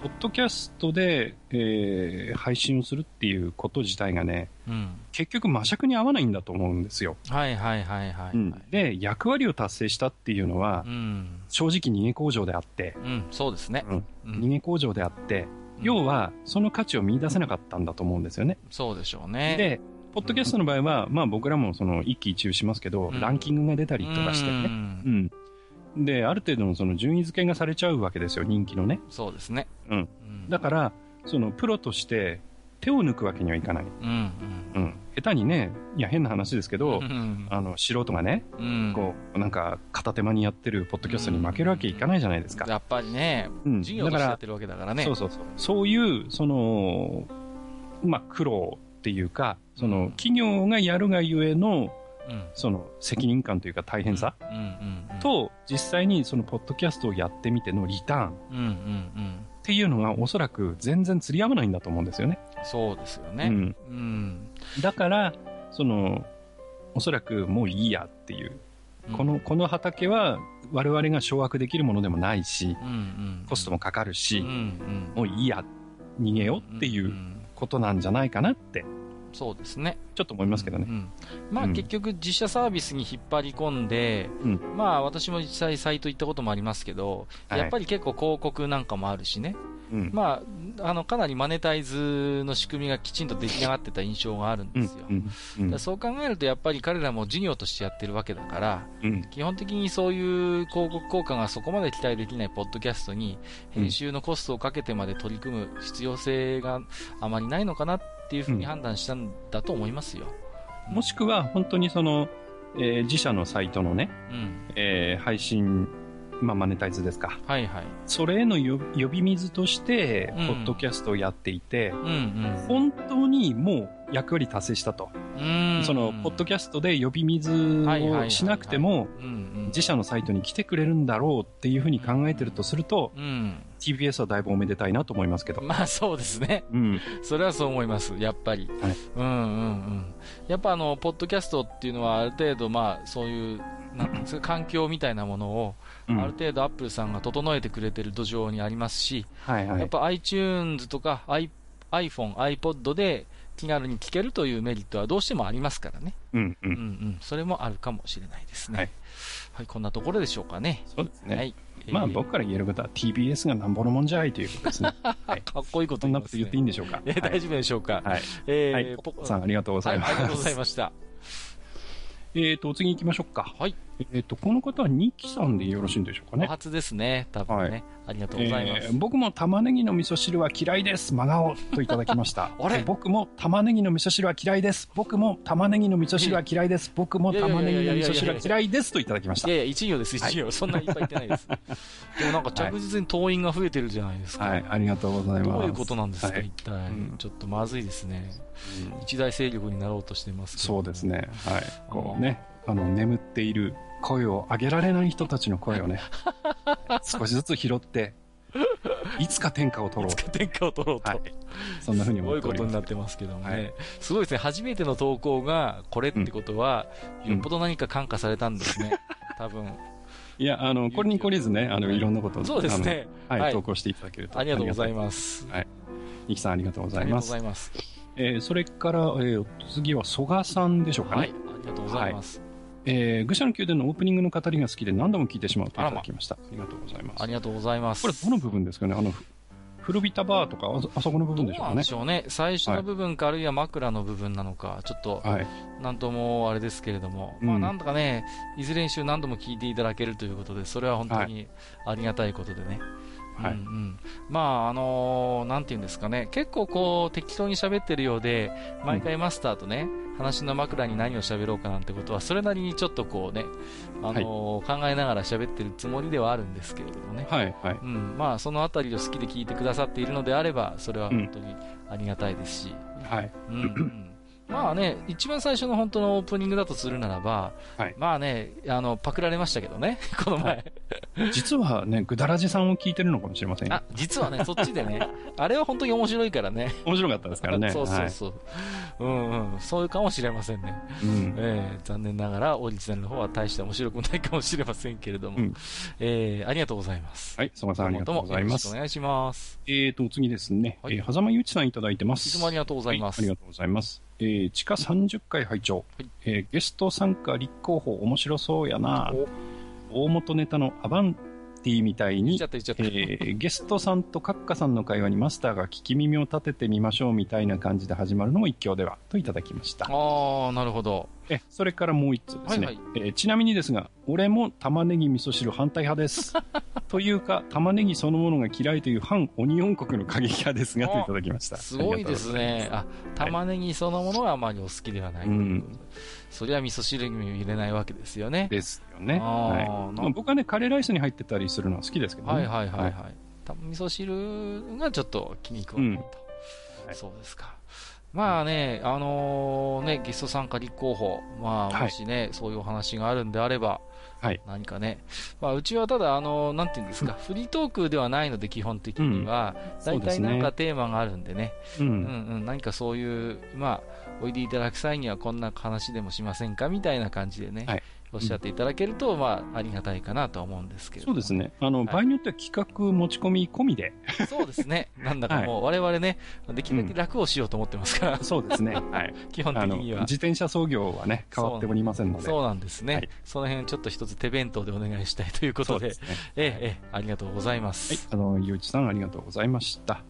えポッドキャストで、えー配信をするっていうこと自体がね、うん。結局魔尺に合わないんだと思うんですよ。はいはいはいはい、はい。で、役割を達成したっていうのはう、ん。正直逃げ工場であって、うん、そうですね。うんうん逃げ工場であって、要は、その価値を見出せなかったんだと思うんですよね。そうでしょうね。で、ポッドキャストの場合は、まあ僕らもその一喜一憂しますけど、うんランキングが出たりとかしてうね。んうん。で、ある程度のその順位付けがされちゃうわけですよ、人気のね。そうですね。うん。うんだから、そのプロとして手を抜くわけにはいかない。うん。うん。下手にね、いや変な話ですけど、うん。あの、素人がね、うん。こう、なんか片手間にやってるポッドキャストに負けるわけいかないじゃないですか。やっぱりね、うん。授業としてやってるわけだからね。そうそうそう。そういう、その、まあ、苦労っていうか、その、企業がやるがゆえの、うん。その責任感というか大変さ、と、実際にそのポッドキャストをやってみてのリターンっ。ていうのがおそらく全然釣り合わないんだと思うんですよね。そうですよね。うん。うん。だから、その、おそらくもういいやっていう。この、この畑は我々が掌握できるものでもないし、うんうん、コストもかかるし、うんうん、もういいや、逃げようっていうことなんじゃないかなって。そうですね。ちょっと思いますけどね。うんうん、まあ、結局自社サービスに引っ張り込んで、うん、まあ私も実際サイト行ったこともありますけど、はい、やっぱり結構広告なんかもあるしね。うん、まあ、あの、かなりマネタイズの仕組みがきちんと出来上がってた印象があるんですよ。うんうん、そう考えると、やっぱり彼らも事業としてやってるわけだから、うん、基本的にそういう広告効果がそこまで期待できないポッドキャストに、編集のコストをかけてまで取り組む必要性があまりないのかなっていうふうに判断したんだと思いますよ。もしくは、本当にその、えー、自社のサイトのね、うん、えー、配信まあ、マネタイズですか。はいはい。それへの呼び水として、ポッドキャストをやっていて、うんうん、本当にもう役割達成したと。うんその、ポッドキャストで呼び水をしなくても、自社のサイトに来てくれるんだろうっていうふうに考えてるとすると、うん、TBS はだいぶおめでたいなと思いますけど。まあそうですね。うん。それはそう思います、やっぱり。はい。うんうんうん。やっぱあの、ポッドキャストっていうのはある程度まあ、そういう、なんですか、環境みたいなものを、うん、ある程度アップルさんが整えてくれてる土壌にありますし、はいはい、やっぱ iTunes とか iPhone、iPod で気軽に聞けるというメリットはどうしてもありますからね。うんうん。うんうん。それもあるかもしれないですね。はい。はい、こんなところでしょうかね。そうですね。はい。まあ僕から言えることは TBS がなんぼのもんじゃいということですね。はい、かっこいいことそんなこと言っていいんでしょうか。え、大丈夫でしょうか。はい。えー、はい、ポッさんありがとうございます。ありがとうございました。えーと、次行きましょうか。はい。えっ、と、この方はニキさんでよろしいんでしょうかね？お初ですね、多分ね。はい、ありがとうございます、えー、僕も玉ねぎの味噌汁は嫌いです。真顔といただきました。あれ？僕も玉ねぎの味噌汁は嫌いです。僕も玉ねぎの味噌汁は嫌いです。僕も玉ねぎの味噌汁は嫌いですといただきました。いやいや、一行です、一行。はい、そんないっぱい言ってないです。でもなんか着実に党員が増えてるじゃないですか。はい、ありがとうございます。どういうことなんですか、はい、一体、うん。ちょっとまずいですね。うん、一大勢力になろうとしてますそうですね。はい。こうね。あの、眠っている声を上げられない人たちの声をね、少しずつ拾って、いつか天下を取ろう。いつか天下を取ろうと。はい、そんなふうに思ってすごいことになってますけどもね。はい、すごいですね。初めての投稿がこれってことは、うん、よっぽど何か感化されたんですね。多分。いや、あの、これに懲りずね、あの、いろんなことを、そうですね。はい、はい、投稿していただけると。ありがとうございます。はい。ニキさんありがとうございます。ありがとうございます。えー、それから、えー、次は曽我さんでしょうかね。はい、ありがとうございます。えー、愚者の宮殿のオープニングの語りが好きで何度も聞いてしまうといただきました。あ,、りがとうございます。ありがとうございます。これどの部分ですかね？あの、古びたバーとかあ、あそこの部分でしょうかね。なんでしょうね。最初の部分か、はい、あるいは枕の部分なのか、ちょっと、はい、なんともあれですけれども、うん、まあなんとかね、いずれにしろ何度も聞いていただけるということで、それは本当にありがたいことでね。はい、うんうん、まああのー、なんていうんですかね。結構こう適当に喋ってるようで毎回マスターとね、うん、話の枕に何を喋ろうかなんてことはそれなりにちょっとこうね、あのーはい、考えながら喋ってるつもりではあるんですけれどもね、はいはい。うん、まあそのあたりを好きで聞いてくださっているのであればそれは本当にありがたいですし、はい。うん、うんまあね、一番最初の本当のオープニングだとするならば、はい、まあね、あの、パクられましたけどね、この前。はい、実はね、ぐだらじさんを聞いてるのかもしれませんあ、実はね、そっちでね、あれは本当に面白いからね。面白かったですからね。そうそうそう。はい、うんうん、そういうかもしれませんね。うん、えー、残念ながら、オリジナルの方は大して面白くないかもしれませんけれども、うん、えー、ありがとうございます。はい、曽我さんありがとうございます。お願いします。えーと、次ですね、はい、えー、狭間ゆうちさんいただいてます。いつもありがとうございます。はい、ありがとうございます。えー、地下30回拝聴、はい、えー、ゲスト参加立候補面白そうやな。大元ネタのアバンティみたいに、えー、ゲストさんとカッカさんの会話にマスターが聞き耳を立ててみましょうみたいな感じで始まるのも一興ではといただきました。ああなるほど。えそれからもう一つですね、はいはい、えー、ちなみにですが俺も玉ねぎ味噌汁反対派です。というか玉ねぎそのものが嫌いという反オニオン国の過激派ですがといただきました。すごいですね。あ玉ねぎそのものはあまりお好きではない、うん、それは味噌汁にも入れないわけですよね。ですよね、はい。まあ、僕はねカレーライスに入ってたりするのは好きですけどね。はいはいはいはい、はい、味噌汁がちょっと気に食わないと、うん。はい、そうですか。まあね、あのね、ゲスト参加立候補、まあ、はい。もしね、そういうお話があるんであれば、はい。何かね、まあ、うちはただ、あのなんていうんですか、フリートークではないので、基本的には、大体なんかテーマがあるんでね、う。うんんうん、何かそういう、まあ、おいでいただく際にはこんな話でもしませんかみたいな感じでね、はいおっしゃっていただけると、まあ、ありがたいかなとは思うんですけれどもそうですね。あの、い場合によっては企画持ち込み込みで。そうですね。なんだかもう、我々ね、できるだけ楽をしようと思ってますから、そうですね。はい。基本的には。自転車操業はね、変わっておりませんので。そうなんですね、はいその辺ちょっと一つ手弁当でお願いしたいということで、ですね。ええ、ええ、ありがとうございまはいす。。あの、ゆういちさんありがとうございました。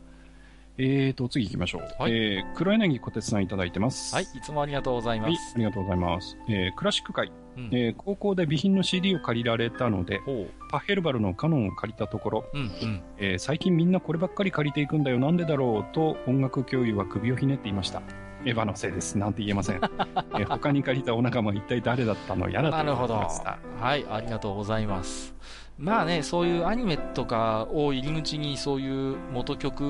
えーと、次行きましょう。はいえー、黒柳小鉄さんいただいてます。はい、いつもありがとうございまはい、す。ありがとうございます。えー、クラシック界、うんえー高校で備品の CD を借りられたので、ほパヘルバルのカノンを借りたところ、う。うん、うん。えー最近みんなこればっかり借りていくんだよ、なんでだろうと音楽教諭は首をひねっていました。エヴァのせいです。なんて言えません。えー他に借りたお仲間は一体誰だったのやらと。思いました。はい、ありがとうございます。まあね、そういうアニメとかを入り口にそういう元曲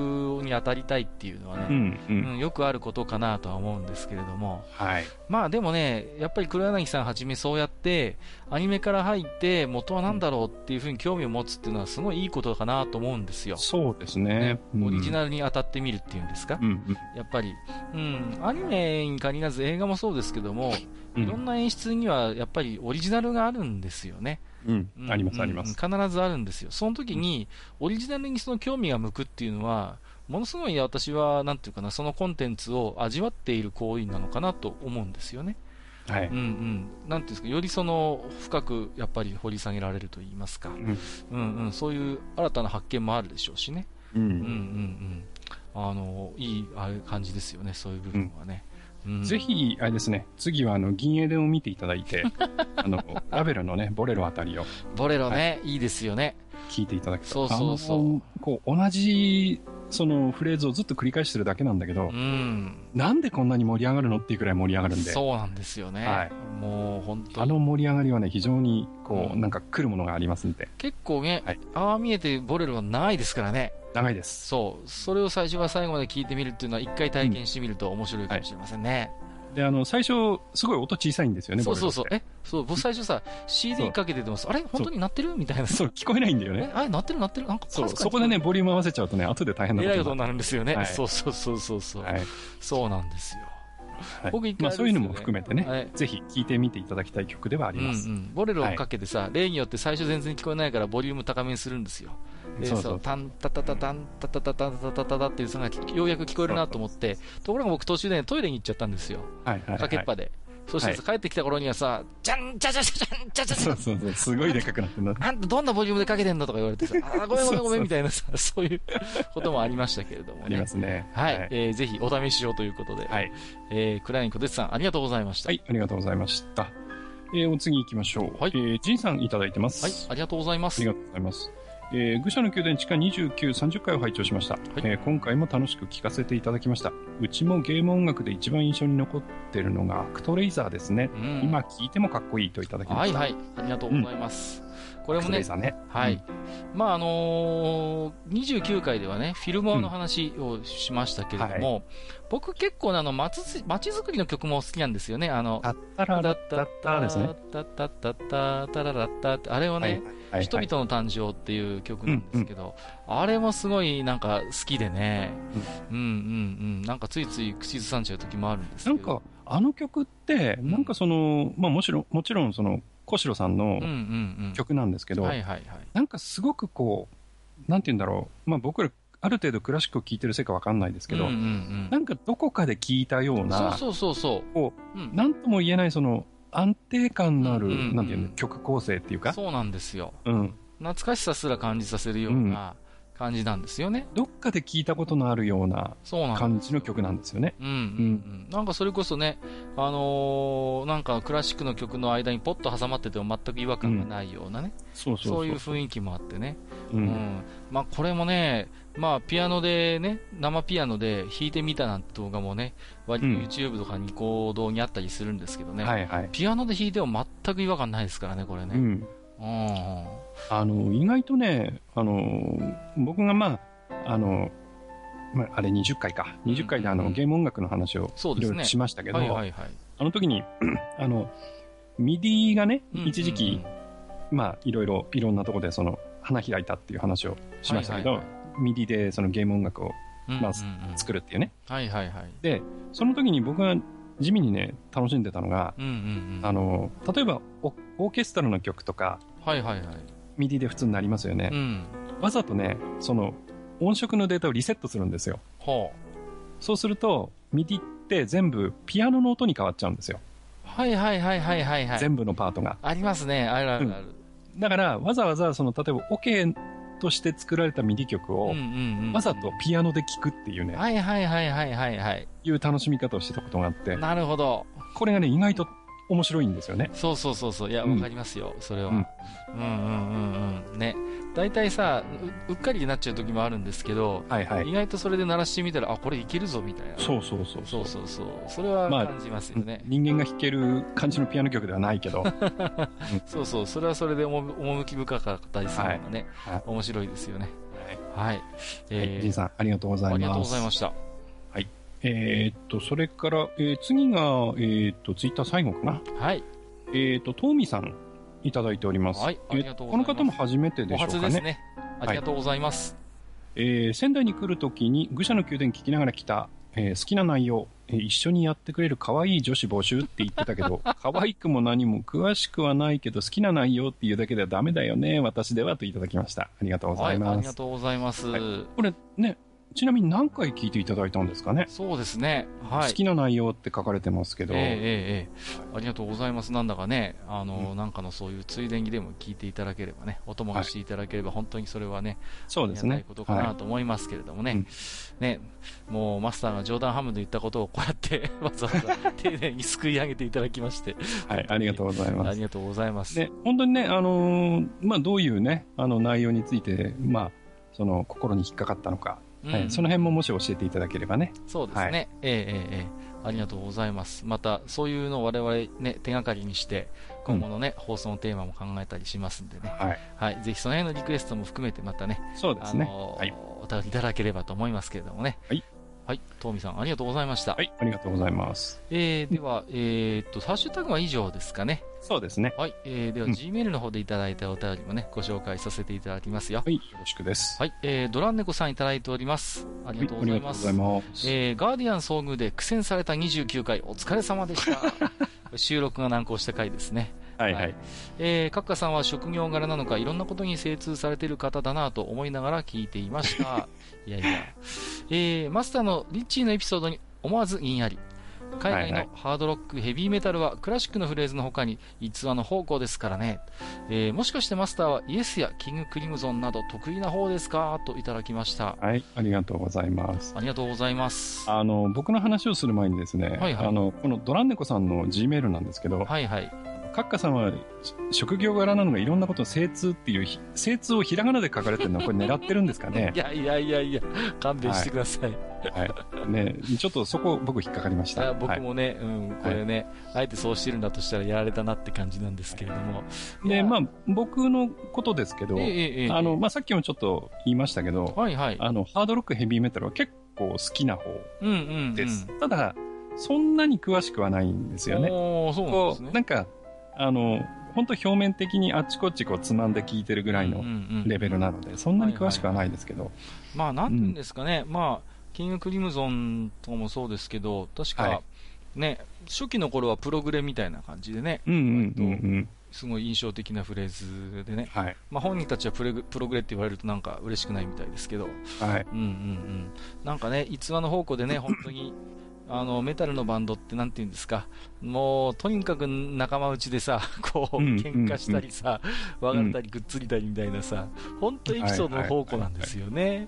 に当たりたいっていうのはね、うん、う。うんんよくあることかなとは思うんですけれども、はい。まあでもね、やっぱり黒柳さんはじめそうやって、アニメから入って元は何だろうっていうふうに興味を持つっていうのはすごいいいことかなと思うんですよ。そうですね。うんオリジナルに当たってみるっていうんですか、うん、うんやっぱり、うん、アニメに限らず映画もそうですけども、うん。いろんな演出にはやっぱりオリジナルがあるんですよね。うんうんあります、ありまうんす。必ずあるんですよ。その時に、オリジナルにその興味が向くっていうのは、ものすごい私は、なんていうかな、そのコンテンツを味わっている行為なのかなと思うんですよね。はいうん。うん。なんていうんですか、よりその、深くやっぱり掘り下げられると言いますか。うんうんうん。そういう新たな発見もあるでしょうしね。ううんうんうんん。あの、いいあれ感じですよね、そういう部分はね。うんぜひ、あれですね、次はあの、銀英伝を見ていただいて、あの、ラベルのね、ボレロあたりをボレロね、いいですよね。聞いていただくと。そうそうそうこう、同じ、そのフレーズをずっと繰り返してるだけなんだけどう、ん。なんでこんなに盛り上がるのっていうくらい盛り上がるんで、そうなんですよね。はいもう本当あに。の盛り上がりはね、非常に、こう、うんなんか来るものがありますんで、結構ね、はいああ見えてボレロは長いですからね。長いです。そう。それを最初から最後まで聞いてみるっていうのは一回体験してみると面白いかもしれませんね。で、あの、最初、すごい音小さいんですよね、そうそうそうえ、そう、僕最初さ、CD かけててもさ、あれ？本当に鳴ってる？みたいなて。そう、聞こえないんだよね。えあれ鳴ってる？鳴ってる？なんかそう、そこでね、ボリューム合わせちゃうとね、後で大変なえらいことにことにななるんですよね。はいそうそうそうそうそう。はい。そうなんですよ。はい僕一回まあ、そういうのも含めてね、はいぜひ聴いてみていただきたい曲ではあります。うんうん、ボレロをかけてさ、例によって最初全然聞こえないからボリューム高めにするんですよ。で、そうそうタンタタタタンタタタタタタタタっていうそのがようやく聞こえるなと思って、ところが僕途中で、ね、トイレに行っちゃったんですよ。はいはいはい。かけっぱで。そしてさ帰ってきた頃にはさ、じゃんじゃじゃじゃんじゃじゃじゃそうんそうすごいでかくなってるな。あんたどんなボリュームでかけてんのとか言われてさ、あーごめんごめんごめんみたいなさ、そういうこともありましたけれどもね。ありますね。はい、えーぜひお試しをということで、はい。えー、クライン小鉄さんありがとうございました。はい、ありがとうございました。えー、お次行きましょう。はいえー、ジンさんいただいてます。はい、ありがとうございます。ありがとうございます。えー、愚者の宮殿地下29、30回を拝聴しました、えー今回も楽しく聞かせていただきました。うちもゲーム音楽で一番印象に残ってるのがアクトレイザーですね。うん今聞いてもかっこいいといただきました。はいはい、ありがとうございます。これもねね。はい。まあ、あのー、29回ではね、フィルモアの話をしましたけれども、僕結構ねあの、街づくりの曲も好きなんですよね。あの、タッタララッタッタですね。タッタッタッタタララッタって、あれをね、はいはい人々の誕生っていう曲なんですけど、あれもすごいなんか好きでね、うんうんうん、なんかついつい口ずさんじゃう時もあるんですけど。なんか、あの曲って、なんかその、まあもちろん、もちろんその、小城さんの。曲なんですけど。なんかすごくこう、なんて言うんだろう。まあ僕ら、ある程度クラシックを聴いてるせいかわかんないですけど、なんかどこかで聞いたような、そうそうそうそう。こうなんとも言えないその、安定感のある、なんていうの、曲構成っていうか、そうなんですよ。うん。懐かしさすら感じさせるような感じなんですよね。どっかで聞いたことのあるような。感じの曲なんですよね。うんうんうん、なんかそれこそね、あのーなんかクラシックの曲の間にポッと挟まってても全く違和感がないようなね、そういう雰囲気もあってね、う。うんんまあ、これもね、まあ、ピアノでね、生ピアノで弾いてみたなんて動画もね、割とうん YouTube とかに行動にあったりするんですけどね、はいはい。ピアノで弾いても全く違和感ないですからね、これね。うん。うんあの、意外とね、あの、僕がまあ、あの、まあ、あれ20回か。20回であの、うんうんゲーム音楽の話をいろいろしましたけど、はいはいはい。あの時に、あの、 MIDI がね、うんうんうん一時期、まあ、いろいろ、いろんなところでその、花開いたっていう話をしましたけど、はいはい MIDI でそのゲーム音楽をまあうんうんうん作るっていうね。はいはいはい。で、その時に僕が地味にね、楽しんでたのが、うんうんうん。あの、例えばオ、オーケストラの曲とか、はいはいはい。 MIDI で普通になりますよね。うん。わざとね、その、音色のデータをリセットするんですよ。ほそうすると、 MIDI って全部ピアノの音に変わっちゃうんですよ。う。はいはいはいはいはいはい。全部のパートが。ありますね。あるあるある。だから、わざわざ、その、例えば、オケとして作られた MIDI 曲を、うんうんうん。わざとピアノで聴くっていうね、はいはいはいはいはいはい。いう楽しみ方をしてたことがあって、なるほど。これがね、意外と面白いんですよね。そうそうそうそう。いや、うんわかりますよ。それは。ううんんうんうんうん。ね。大体さう、うっかりになっちゃう時もあるんですけど、はいはい。意外とそれで鳴らしてみたら、あ、これいけるぞみたいな。そうそうそう。そうそうそう。それはまあ感じますよね。人間が弾ける感じのピアノ曲ではないけど、そうそう。それはそれで趣趣深かったりするのがね、はい面白いですよね。はい。はい、えジンさん、ありがとうございます。ありがとうございました。えーっと、それから、えー次が、えーっと、ツイッター最後かな。はい。えーっと、トーミさん、いただいております。はいありがとうございますえーこの方も初めてでおしょうかね。初ですね。ありがとうございます。えー仙台に来るときに、愚者の宮殿聞きながら来た、えー好きな内容、えー一緒にやってくれる可愛い女子募集って言ってたけど、可愛くも何も詳しくはないけど、好きな内容っていうだけではダメだよね、私ではといただきました。ありがとうございあます。りがとうございます。はいこれね、ちなみに何回聞いていただいたんですかね、そうですね。はい。好きな内容って書かれてますけど、ええええええありがとうございます。なんだかね、あの、なんかのそういうついでにでも聞いていただければね、お供がしていただければ、本当にそれはね、そうですねありがたいこと。かなはと思いますけれどもね、うんね、もうマスターが冗談半分で言ったことをこうやって わざわざ丁寧にすくい上げていただきまして、い、はい、ありがとうございます。ありがとうございます。で、本当にね、あのーまあ、どういうね、あの内容について、まあ、その心に引っかかったのか、うんはい、その辺ももし教えていただければね。そうですね。はいえええありがとうございます。また、そういうのを我々ね、手がかりにして、今後のね、放送のテーマも考えたりしますんでね。はい。はい。ぜひその辺のリクエストも含めてまたね、あそうですね。のーはい。お便りいただければと思いますけれどもね。はい。はい。トーミさん、ありがとうございました。はい、ありがとうございます。えー、では、えーっと、ハッシュタグは以上ですかね。そうですね。はい。えー、では、うん Gmail の方でいただいたお便りもね、ご紹介させていただきますよ。はい、よろしくです。はい。えー、ドランネコさんいただいております。ありがとうございます。はいありがとうございます。えー、ガーディアン遭遇で苦戦された29回、お疲れ様でした。収録が難航した回ですね。はいはい。えー、カッカさんは職業柄なのか、いろんなことに精通されている方だなと思いながら聞いていました。いやいや。えー、マスターのリッチーのエピソードに思わず言いあり。海外のハードロック、ヘビーメタルはクラシックのフレーズの他に逸話の方向ですからね。えー、もしかしてマスターはイエスやキングクリムゾンなど得意な方ですか？といただきました。はい、ありがとうございます。ありがとうございます。あの、僕の話をする前にですね、はいはいあの、このドランネコさんの G メールなんですけど、はいはい。カッカさんはし職業柄なのがいろんなことを精通っていうひ、精通をひらがなで書かれてるのはこれ狙ってるんですかね いやいやいやいや、勘弁してください。はい。ね、ちょっとそこ僕引っかかりました。あ僕はいもね、うん、これね、あえてそうしてるんだとしたらやられたなって感じなんですけれども。で、まあ、あ、僕のことですけど、ええええあの、まあ、さっきもちょっと言いましたけど、はいはい。あの、ハードロックヘビーメタルは結構好きな方うんうん、うん。です。ただ、そんなに詳しくはないんですよね。そうなんでこう、すね。なんか、あの、本当表面的にあっちこっちこうつまんで聞いてるぐらいのレベルなので、そんなに詳しくはないですけど、まあ、なんていうんですかね、まあ、キングクリムゾンとかもそうですけど、確か、はいね、初期の頃はプログレみたいな感じでね、うんうんうんうん。すごい印象的なフレーズでね、はい。まあ、本人たちはプレグプログレって言われるとなんか嬉しくないみたいですけど、はい。うんうんうん。なんかね、逸話の方向でね、本当に、あの、メタルのバンドってなんて言うんですか、もう、とにかく仲間内でさ、こう、うん喧嘩したりさ、別れたりくっつりたりみたいなさ、本当エピソードの宝庫なんですよね。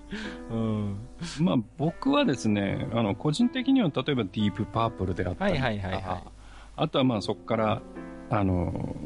うん。まあ僕はですね、あの、個人的には例えばディープパープルであったりとか、はいはいはいはいあとはまあそこから、あの、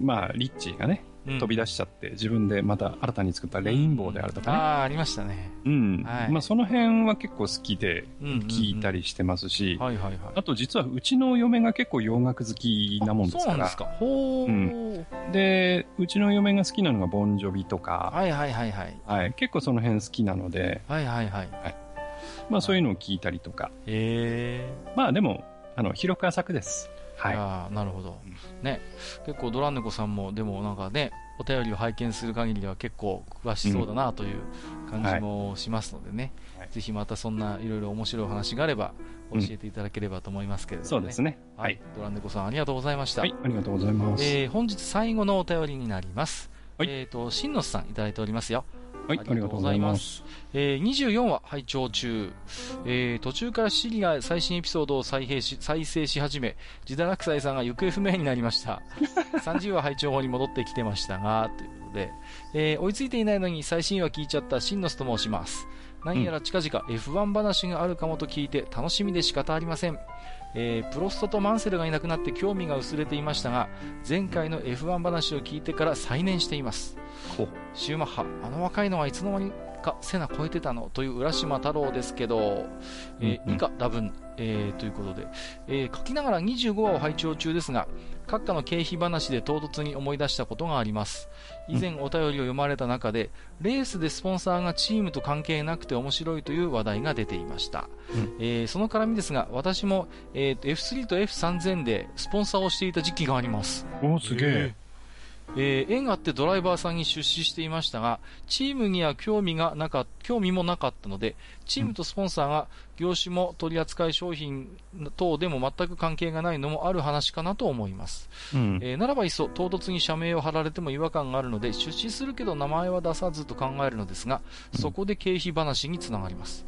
まあリッチーがね、うん飛び出しちゃって自分でまた新たに作ったレインボーであるとかね。ああ、ありましたね。うん。はいまあその辺は結構好きで聞いたり。りしてますし、はいはいはい。あと実はうちの嫁が結構洋楽好きなもんですからそうなんです、か。ほー。で、うちの嫁が好きなのがボンジョビとか、はいはいはいはい。はい、結構その辺好きなので、はいはいはい。まあそういうのを聞いたりとか。へまあでも、あの、広く浅くです。え。はい。ああ、なるほど。ね。結構ドランネコさんも、でもなんかね、お便りを拝見する限りでは結構詳しそうだなという感じもしますのでね。はいぜひまたそんないろいろ面白いお話があれば教えていただければと思いますけれども、ねそうですね。ははいい。。ドランネコさんありがとうございました。はい、ありがとうございます。えー本日最後のお便りになります。はいえっ、と、しんのすさんいただいておりますよ。はい、ありがとうございます。えー24話拝聴中、えー途中からシリが最新エピソードを再編し再生し始め、ジダラクサイさんが行方不明になりました。30話拝聴後に戻ってきてましたが、ということで、えー追いついていないのに最新話聞いちゃったシンノスと申します。何やら近々 F1 話があるかもと聞いて楽しみで仕方ありません。えープロストとマンセルがいなくなって興味が薄れていましたが、前回の F1 話を聞いてから再燃しています。シューマッハ、あの若いのはいつの間にかセナ超えてたのという浦島太郎ですけど、うん以下多分、えーということで、えー書きながら25話を拝聴中ですが、閣下の経費話で唐突に思い出したことがあります。以前お便りを読まれた中で、レースでスポンサーがチームと関係なくて面白いという話題が出ていました。うんえーその絡みですが、私も、えーと F3 と F3000 でスポンサーをしていた時期があります。おーすげえ。えー縁があってドライバーさんに出資していましたが、チームには興味がなか興味もなかったので、チームとスポンサーが業種も取り扱い商品等でも全く関係がないのもある話かなと思います。うん。えーならばいっそ唐突に社名を貼られても違和感があるので、出資するけど名前は出さずと考えるのですが、そこで経費話につながります。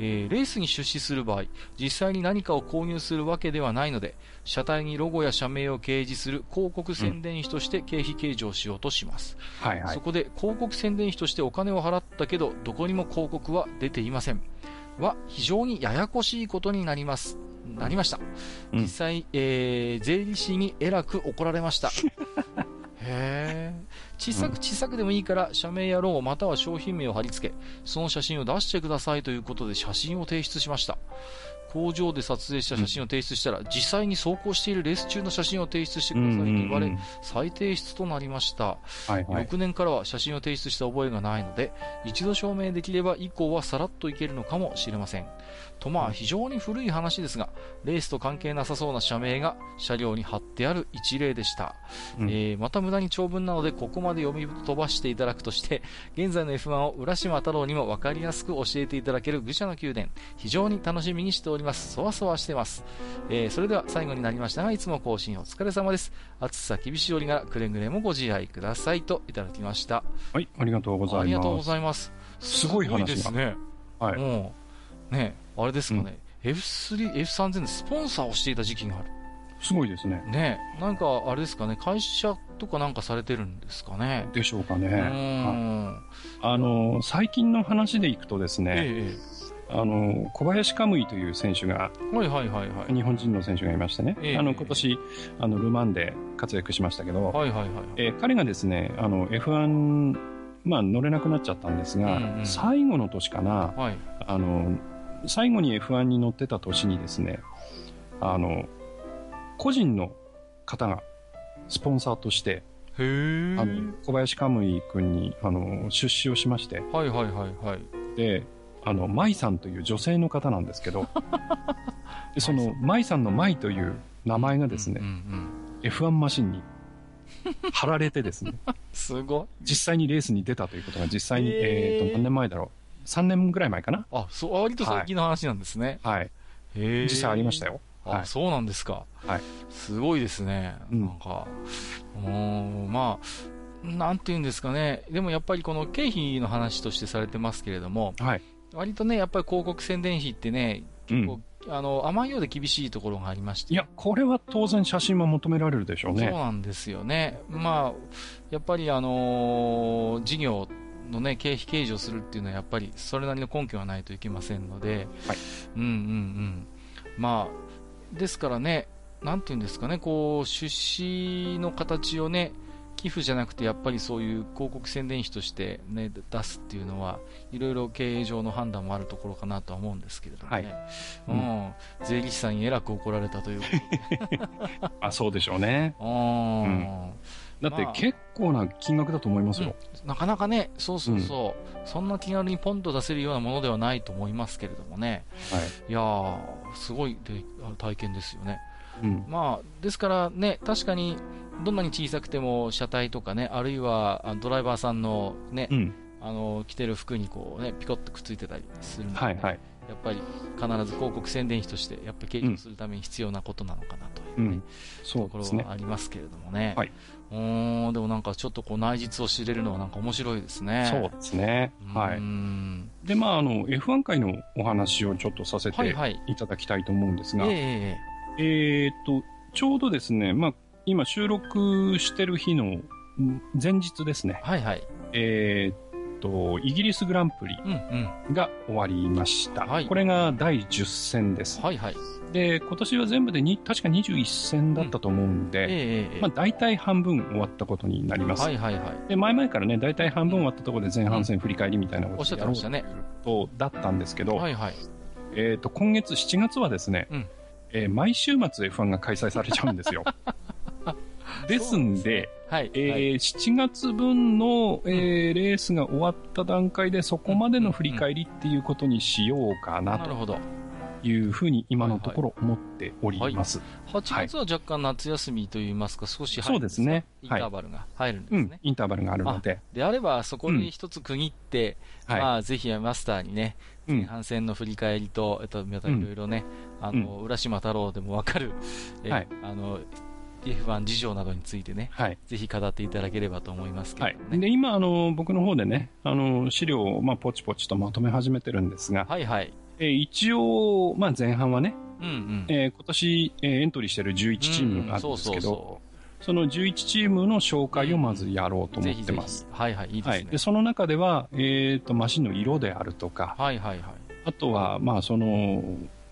えーレースに出資する場合、実際に何かを購入するわけではないので、車体にロゴや社名を掲示する広告宣伝費として経費計上しようとします。はいはいそ。こで広告宣伝費としてお金を払ったけど、どこにも広告は出ていません。は、非常にややこしいことになります。なりました。うん実際、えー、税理士にえらく怒られました。へー小さく小さくでもいいから、社名やロゴまたは商品名を貼り付け、その写真を出してくださいということで写真を提出しました。工場で撮影した写真を提出したら、実際に走行しているレース中の写真を提出してくださいと言われ、うんうんうん再提出となりました。はいはい。翌年からは写真を提出した覚えがないので、一度証明できれば以降はさらっといけるのかもしれません。とまあ非常に古い話ですが、レースと関係なさそうな社名が車両に貼ってある一例でした。うんえーまた無駄に長文なのでここまで読み飛ばしていただくとして、現在の F1 を浦島太郎にも分かりやすく教えていただける愚者の宮殿、非常に楽しみにしております。そわそわしてます。えーそれでは最後になりましたが、いつも更新お疲れ様です。暑さ厳しい折柄、くれぐれもご自愛くださいといただきました。はい、ありがとうございます。ありがとうございます。すごい話がですね。はい。もう、ね、あれですかね、F3、F3000 でスポンサーをしていた時期がある。すごいですね。ね、なんかあれですかね、会社とかなんかされてるんですかね。でしょうかね。うん。あの、最近の話でいくとですね、えあの、小林カムイという選手が、えはいはいはいはい。日本人の選手がいましてね、ええあの、今年、あの、ルマンで活躍しましたけど、はいはいはい。えー彼がですね、あの、F1、まあ、乗れなくなっちゃったんですが、うんうん最後の年かな、はい。あの、最後に F1 に乗ってた年にですね、あの、個人の方がスポンサーとして、へえ。あの、小林カムイ君に、あの、出資をしまして、はいはいはいはい。で、あの、舞さんという女性の方なんですけど、でその、舞さんの舞という名前がですねうん、うん。F1 マシンに貼られてですね、すごい。実際にレースに出たということが実際に、へーえっ、と、何年前だろう。3年ぐらい前かなあ、そう、割と最近の話なんですね。はい。へえ。実際ありましたよ。あ、はいそうなんですか。はい。すごいですね。うんなんか、うーん、まあ、なんていうんですかね。でもやっぱりこの経費の話としてされてますけれども、はい。割とね、やっぱり広告宣伝費ってね、結構、あの、甘いようで厳しいところがありまして。いや、これは当然写真も求められるでしょうそうね。なんですよね。まあ、やっぱりあのー事業のね、経費計上するっていうのはやっぱりそれなりの根拠がないといけませんので、はいうんうんうん。まあ、ですからね、なんていうんですかね、こう、出資の形をね、寄付じゃなくてやっぱりそういう広告宣伝費としてね、出すっていうのは、いろいろ経営上の判断もあるところかなとは思うんですけれどもね。ううん。税理士さんにえらく怒られたということであ、そうでしょうね。あーだってまあ結構な金額だと思いますよ。なかなかね、そうそうそう、そんな気軽にポンと出せるようなものではないと思いますけれどもね、はい。いやー、すごいで体験ですよね。うん。まあ、ですからね、確かに、どんなに小さくても車体とかね、あるいはあドライバーさんのね、うん。あの着てる服にこうね、ピコッとくっついてたりするので、はいはい。やっぱり必ず広告宣伝費として、やっぱり計上するために必要なことなのかなといううね、うとこ。ろはありますけれどもね。はい。うーん、でもなんかちょっとこう内実を知れるのはなんか面白いですね。そうですね。はい。んで、まあ、あの、F1 回のお話をちょっとさせてはいはい。いただきたいと思うんですが、ええええーっと、ちょうどですね、まあ、今収録してる日のん前日ですねえ、はいはい。えーっと、イギリスグランプリうんうん。が終わりました。はいこれが第10戦です。はいはい。で、今年は全部でに確か21戦だったと思うんで、ええええまあ、大体半分終わったことになります。はいはいはい。で、前々からね、大体半分終わったところで前半戦振り返りみたいなこおっしゃとをやろうってましたね。とだったんですけど、はいはい。えーっと、今月7月はですね、うんえー毎週末 F1 が開催されちゃうんですよ。ですんで、はい。えーはい7月分の、えーレースが終わった段階でそこまでの振り返りっていうことにしようかなと。なるほど。いうふうに今のところ思っております。8月は若干夏休みといいますか、少し入るんそうですね。インターバルが入るんですね。うん、インターバルがあるので、であれば、そこで一つ区切って、はい。まあ、ぜひマスターにね、うん、前半戦の振り返りと、えっと、またいろいろね、あの、浦島太郎でもわかる、えはい。あの、F1 事情などについてね、はい。ぜひ語っていただければと思いますけはいれども。ね。で、今、あの、僕の方でね、あの、資料を、まあ、ポチポチとまとめ始めてるんですが、はいはい。えー一応、まあ、前半はね、うんうん。えー今年、えーエントリーしてる11チームがあるんですけど、うんその11チームの紹介をまずやろうと。思ぜひぜひってます。。はいはい、いいではい。すねで、。その中では、えっ、と、マシンの色であるとか、はいはいはい。あとは、まあ、その、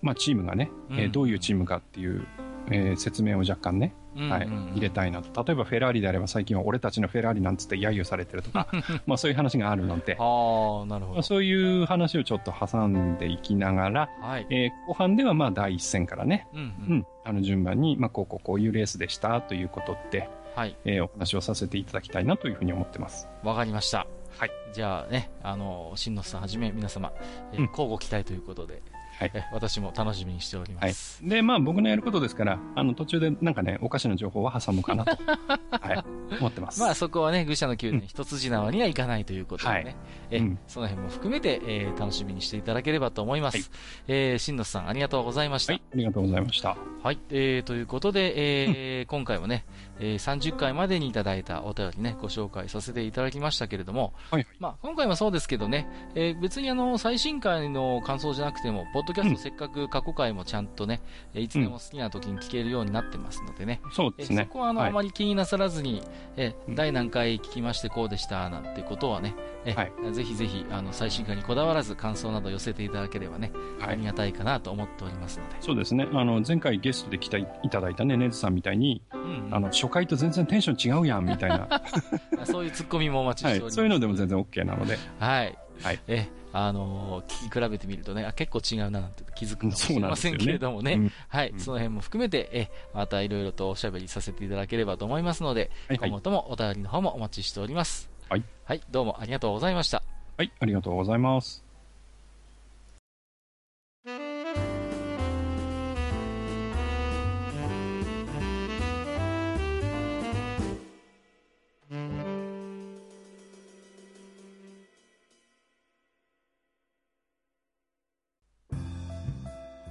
まあ、チームがね、えーうんどういうチームかっていう、えー説明を若干ね、はい、うんうんうん入れたいなと。例えば、フェラーリであれば、最近は俺たちのフェラーリなんつって揶揄されてるとか、まあ、そういう話があるので、ああ、なるほど。まあ、そういう話をちょっと挟んでいきながら、はい。えー後半では、まあ、第一戦からね、うんううん。ん、あの、順番に、まあ、こうこうこういうレースでしたということで、はい。えーお話をさせていただきたいなというふうに思ってます。わかりました。はい。じゃあね、あの、新野さんはじめ皆様、えーうん交互期待ということで、はい。え私も楽しみにしております。で、まあ僕のやることですから、あの途中でなんかね、おかしな情報は挟むかなと、はい、思ってます。まあそこはね、愚者の宮うん。殿一筋縄にはいかないということでね、はい。えうん。その辺も含めて、えー楽しみにしていただければと思います。はい。えー、新野さんありがとうございました。はい、ありがとうございました。はい、えー、ということで、えー今回はね、えー30回までにいただいたお便りね、ご紹介させていただきましたけれども、はい、まあ、今回もそうですけどね、えー別にあの、最新回の感想じゃなくても、ポッドキャストせっかく過去回もちゃんとね、えーいつでも好きな時に聞けるようになってますのでね、えーそそうですね。こはあの、はい。あまり気になさらずに、え第何回聞きましてこうでしたなんてことはね、えーはい。ぜひぜひあの最新回にこだわらず感想など寄せていただければね、はい。ありがたいかなと思っておりますので。そうですね。あの、前回ゲストで来ていただいたね、ネズさんみたいに、うんうん。あの、初回と全然テンション違うやん、みたいな、そういうツッコミもお待ちはしておりま、す。い。そういうのでも全然 OK なので、はい。はい。え、あのー聞き比べてみるとね、あ、結構違うななんて気づくかもしれませんけれどもね。うんはい、うんその辺も含めて、え、またいろいろとおしゃべりさせていただければと思いますので、はい、はい今後。ともお便りの方もお待ちしております。はい。はい、どうもありがとうございました。はい、ありがとうございます。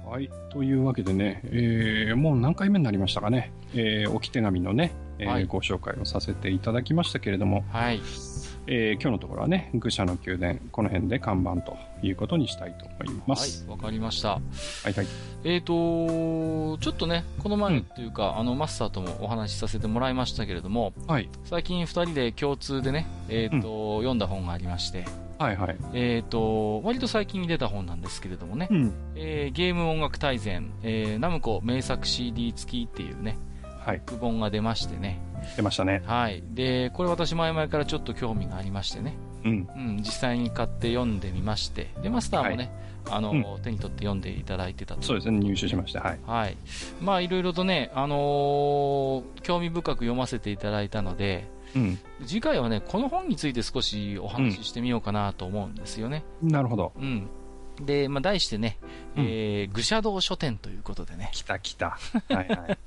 はい。というわけでね、えーもう何回目になりましたかね、えー置き手紙のね、えーはいご紹介をさせていただきましたけれども、はい。えー今日のところはね、愚者の宮殿、この辺で看板ということにしたいと思いまはいす。、わかりました。はい、はい、えーと、ちょっとね、この前というか、あの、マスターともお話しさせてもらいましたけれども、はい、最近二人で共通でね、えーと、読んだ本がありまして、はい、はい。えーと、割と最近に出た本なんですけれどもね、うん。えーゲーム音楽大全、えーナムコ名作 CD 付きっていうね、はい、副本が出ましてね。出ましたね。はい。で、これ私前々からちょっと興味がありましてね。うん。うん、実際に買って読んでみまして、で、マスターもね、あの、う手に取って読んでいただいてたと。そうですね、入手しました。はい。はい。まあ、いろいろとね、あのー興味深く読ませていただいたので、うん。次回はね、この本について少しお話ししてみようかなと思うんですよね。なるほど。うん。で、まあ、題してね、うんえー、愚者道書店ということでね。来た来た。はいはい。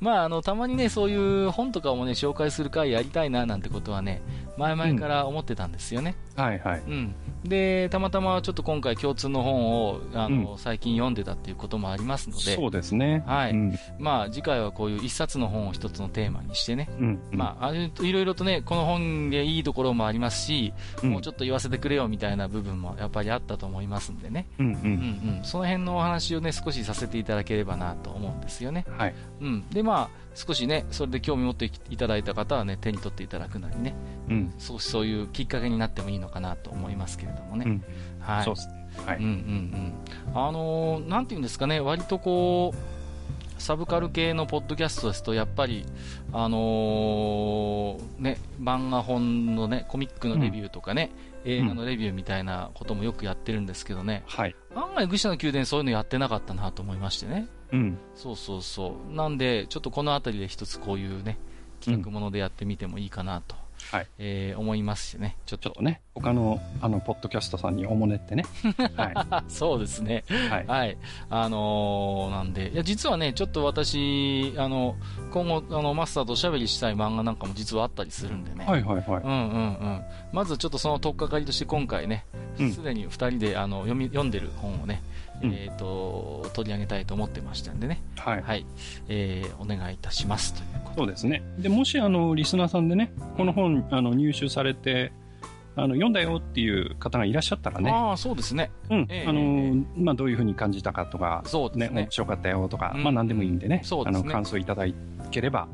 まあ、あの、たまにね、そういう本とかをね、紹介する回やりたいな、なんてことはね、前々から思ってたんですよね。はいはい。うん。で、たまたまちょっと今回共通の本を、あの、う最近読んでたっていうこともありますので、そうですね。はいうん。まあ、次回はこういう一冊の本を一つのテーマにしてね、うん。まあ、いろいろとね、この本でいいところもありますし、うんもうちょっと言わせてくれよみたいな部分もやっぱりあったと思いますんでね。うんう。うんんうん。その辺のお話をね、少しさせていただければなと思うんですよね。はい。うん。で、まあ、少しね、それで興味持っていただいた方はね、手に取っていただくなりね、うん。そうそういうきっかけになってもいいのかなと思いますけれどもね。うん。はい。そうですね。はい。うんうんうん。あのーなんていうんですかね、割とこう、サブカル系のポッドキャストですと、やっぱり、あのーね、漫画本のね、コミックのレビューとかね、映画のレビューみたいなこともよくやってるんですけどね、はい。案外、愚者の宮殿そういうのやってなかったなと思いましてね。うん。そうそうそう。なんで、ちょっとこのあたりで一つこういうね、企画ものでやってみてもいいかなと、はい。えー思いますしね。ちょっと。ちょっとね、他の、あの、ポッドキャストさんにおもねってね。はそうですね。い。はい。はい。あのーなんで、いや、実はね、ちょっと私、あの、今後、あの、マスターとおしゃべりしたい漫画なんかも実はあったりするんでね。はいはいはい。うんうんうん。まずちょっとその取っかかりとして今回ねうん、すでに二人であの読み読んでる本をね、うんえっ、と、取り上げたいと思ってましたんでね。はい。はい。えー、お願いいたしますということそうですね。で、もし、あの、リスナーさんでね、この本、あの、入手されて、あの、読んだよっていう方がいらっしゃったらね、ああ、そうですね。うん。ええ。あの、まあ、どういうふうに感じたかとか、ね、そうですね。面。白かったよとか、うん。まあ、何でもいいんでね、そうですね。あの、感想いただければ。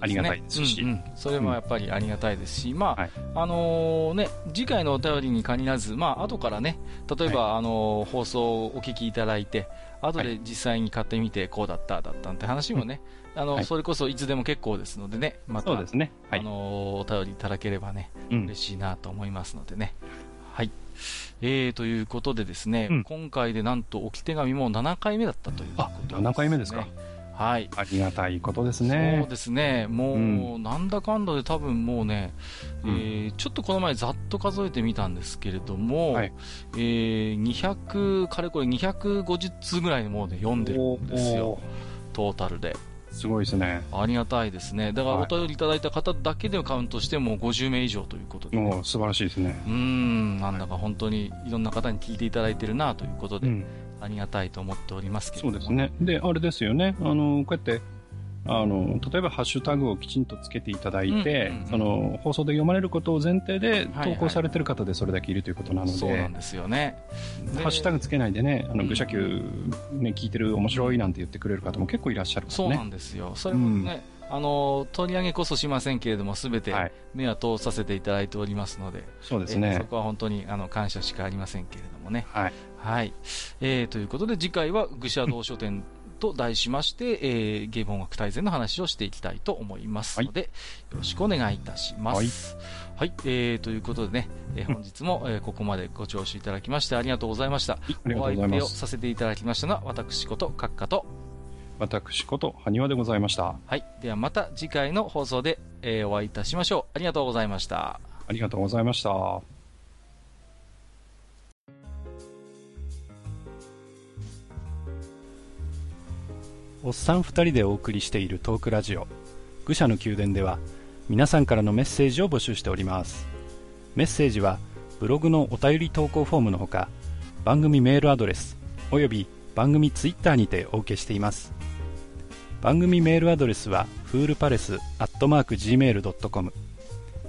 ありがたいですし。うんうん。それもやっぱりありがたいですし、まあ、はい。あのね、次回のお便りに限らず、まあ、後からね、例えば、あの放送をお聞きいただいて、後で実際に買ってみて、こうだった、だったって話もね、あの、はいそれこそいつでも結構ですのでね、また、そうですね。はあい。のお便りいただければね、うん嬉しいなと思いますのでね。はい。えー、ということでですね、うん今回でなんと置き手紙も7回目だったということあです、7回目ですか。はい。ありがたいことですそうね。ですね、もう、うんなんだかんだで多分もうね、うんえーちょっとこの前ざっと数えてみたんですけれども、はいえー200、かれこれ250通ぐらいもうね、読んでるんですよトータルで。すごいですね。ありがたいですね。だからはいお便りいただいた方だけでカウントしても50名以上ということで、もう素晴らしいですね。うーん、なんだか本当にいろんな方に聞いていただいてるなということで、うん。ありがたいと思っておりますけれども。そうですね。で、あれですよね。あの、こうやって、あの、例えばハッシュタグをきちんとつけていただいて、うんうんうんその、放送で読まれることを前提ではい投稿されてる方でそれだけいるということなので、そうなんですよね。でハッシュタグつけないでね、あの、うん愚者級、ね、聞いてる面白いなんて言ってくれる方も結構いらっしゃるからそうなね。んですよ。それもね、あの、取り上げこそしませんけれども、すべてはい。目は通させていただいておりますので、そうですねえーそ。こは本当にあの感謝しかありませんけれどもね。はい。はい。えーということで、次回は愚者道書店と題しまして、えー、ゲーム音楽大全の話をしていきたいと思いますので、よろしくお願いいたします。はい。えー、ということでね、えー本日も、えーここまでご聴取いただきましてありがとうございました。お相手を。させていただきましたのは、私こと、閣下と、私こと、埴輪でございました。はい。ではまた次回の放送で、えーお会いいたしましょう。ありがとうございました。ありがとうございました。おっさん二人でお送りしているトークラジオ。愚者の宮殿では皆さんからのメッセージを募集しております。メッセージはブログのお便り投稿フォームのほか番組メールアドレスおよび番組ツイッターにてお受けしています。番組メールアドレスはフールパレスアットマーク Gmail.com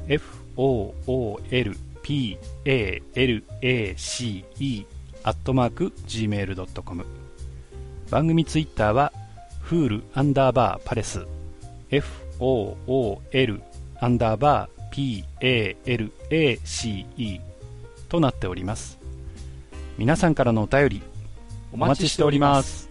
foolpalace アットマーク Gmail.com 番組ツイッターはフールアンダーバーパレス。FOOL アンダーバー PALACE となっております。皆さんからのお便りお待ちしております。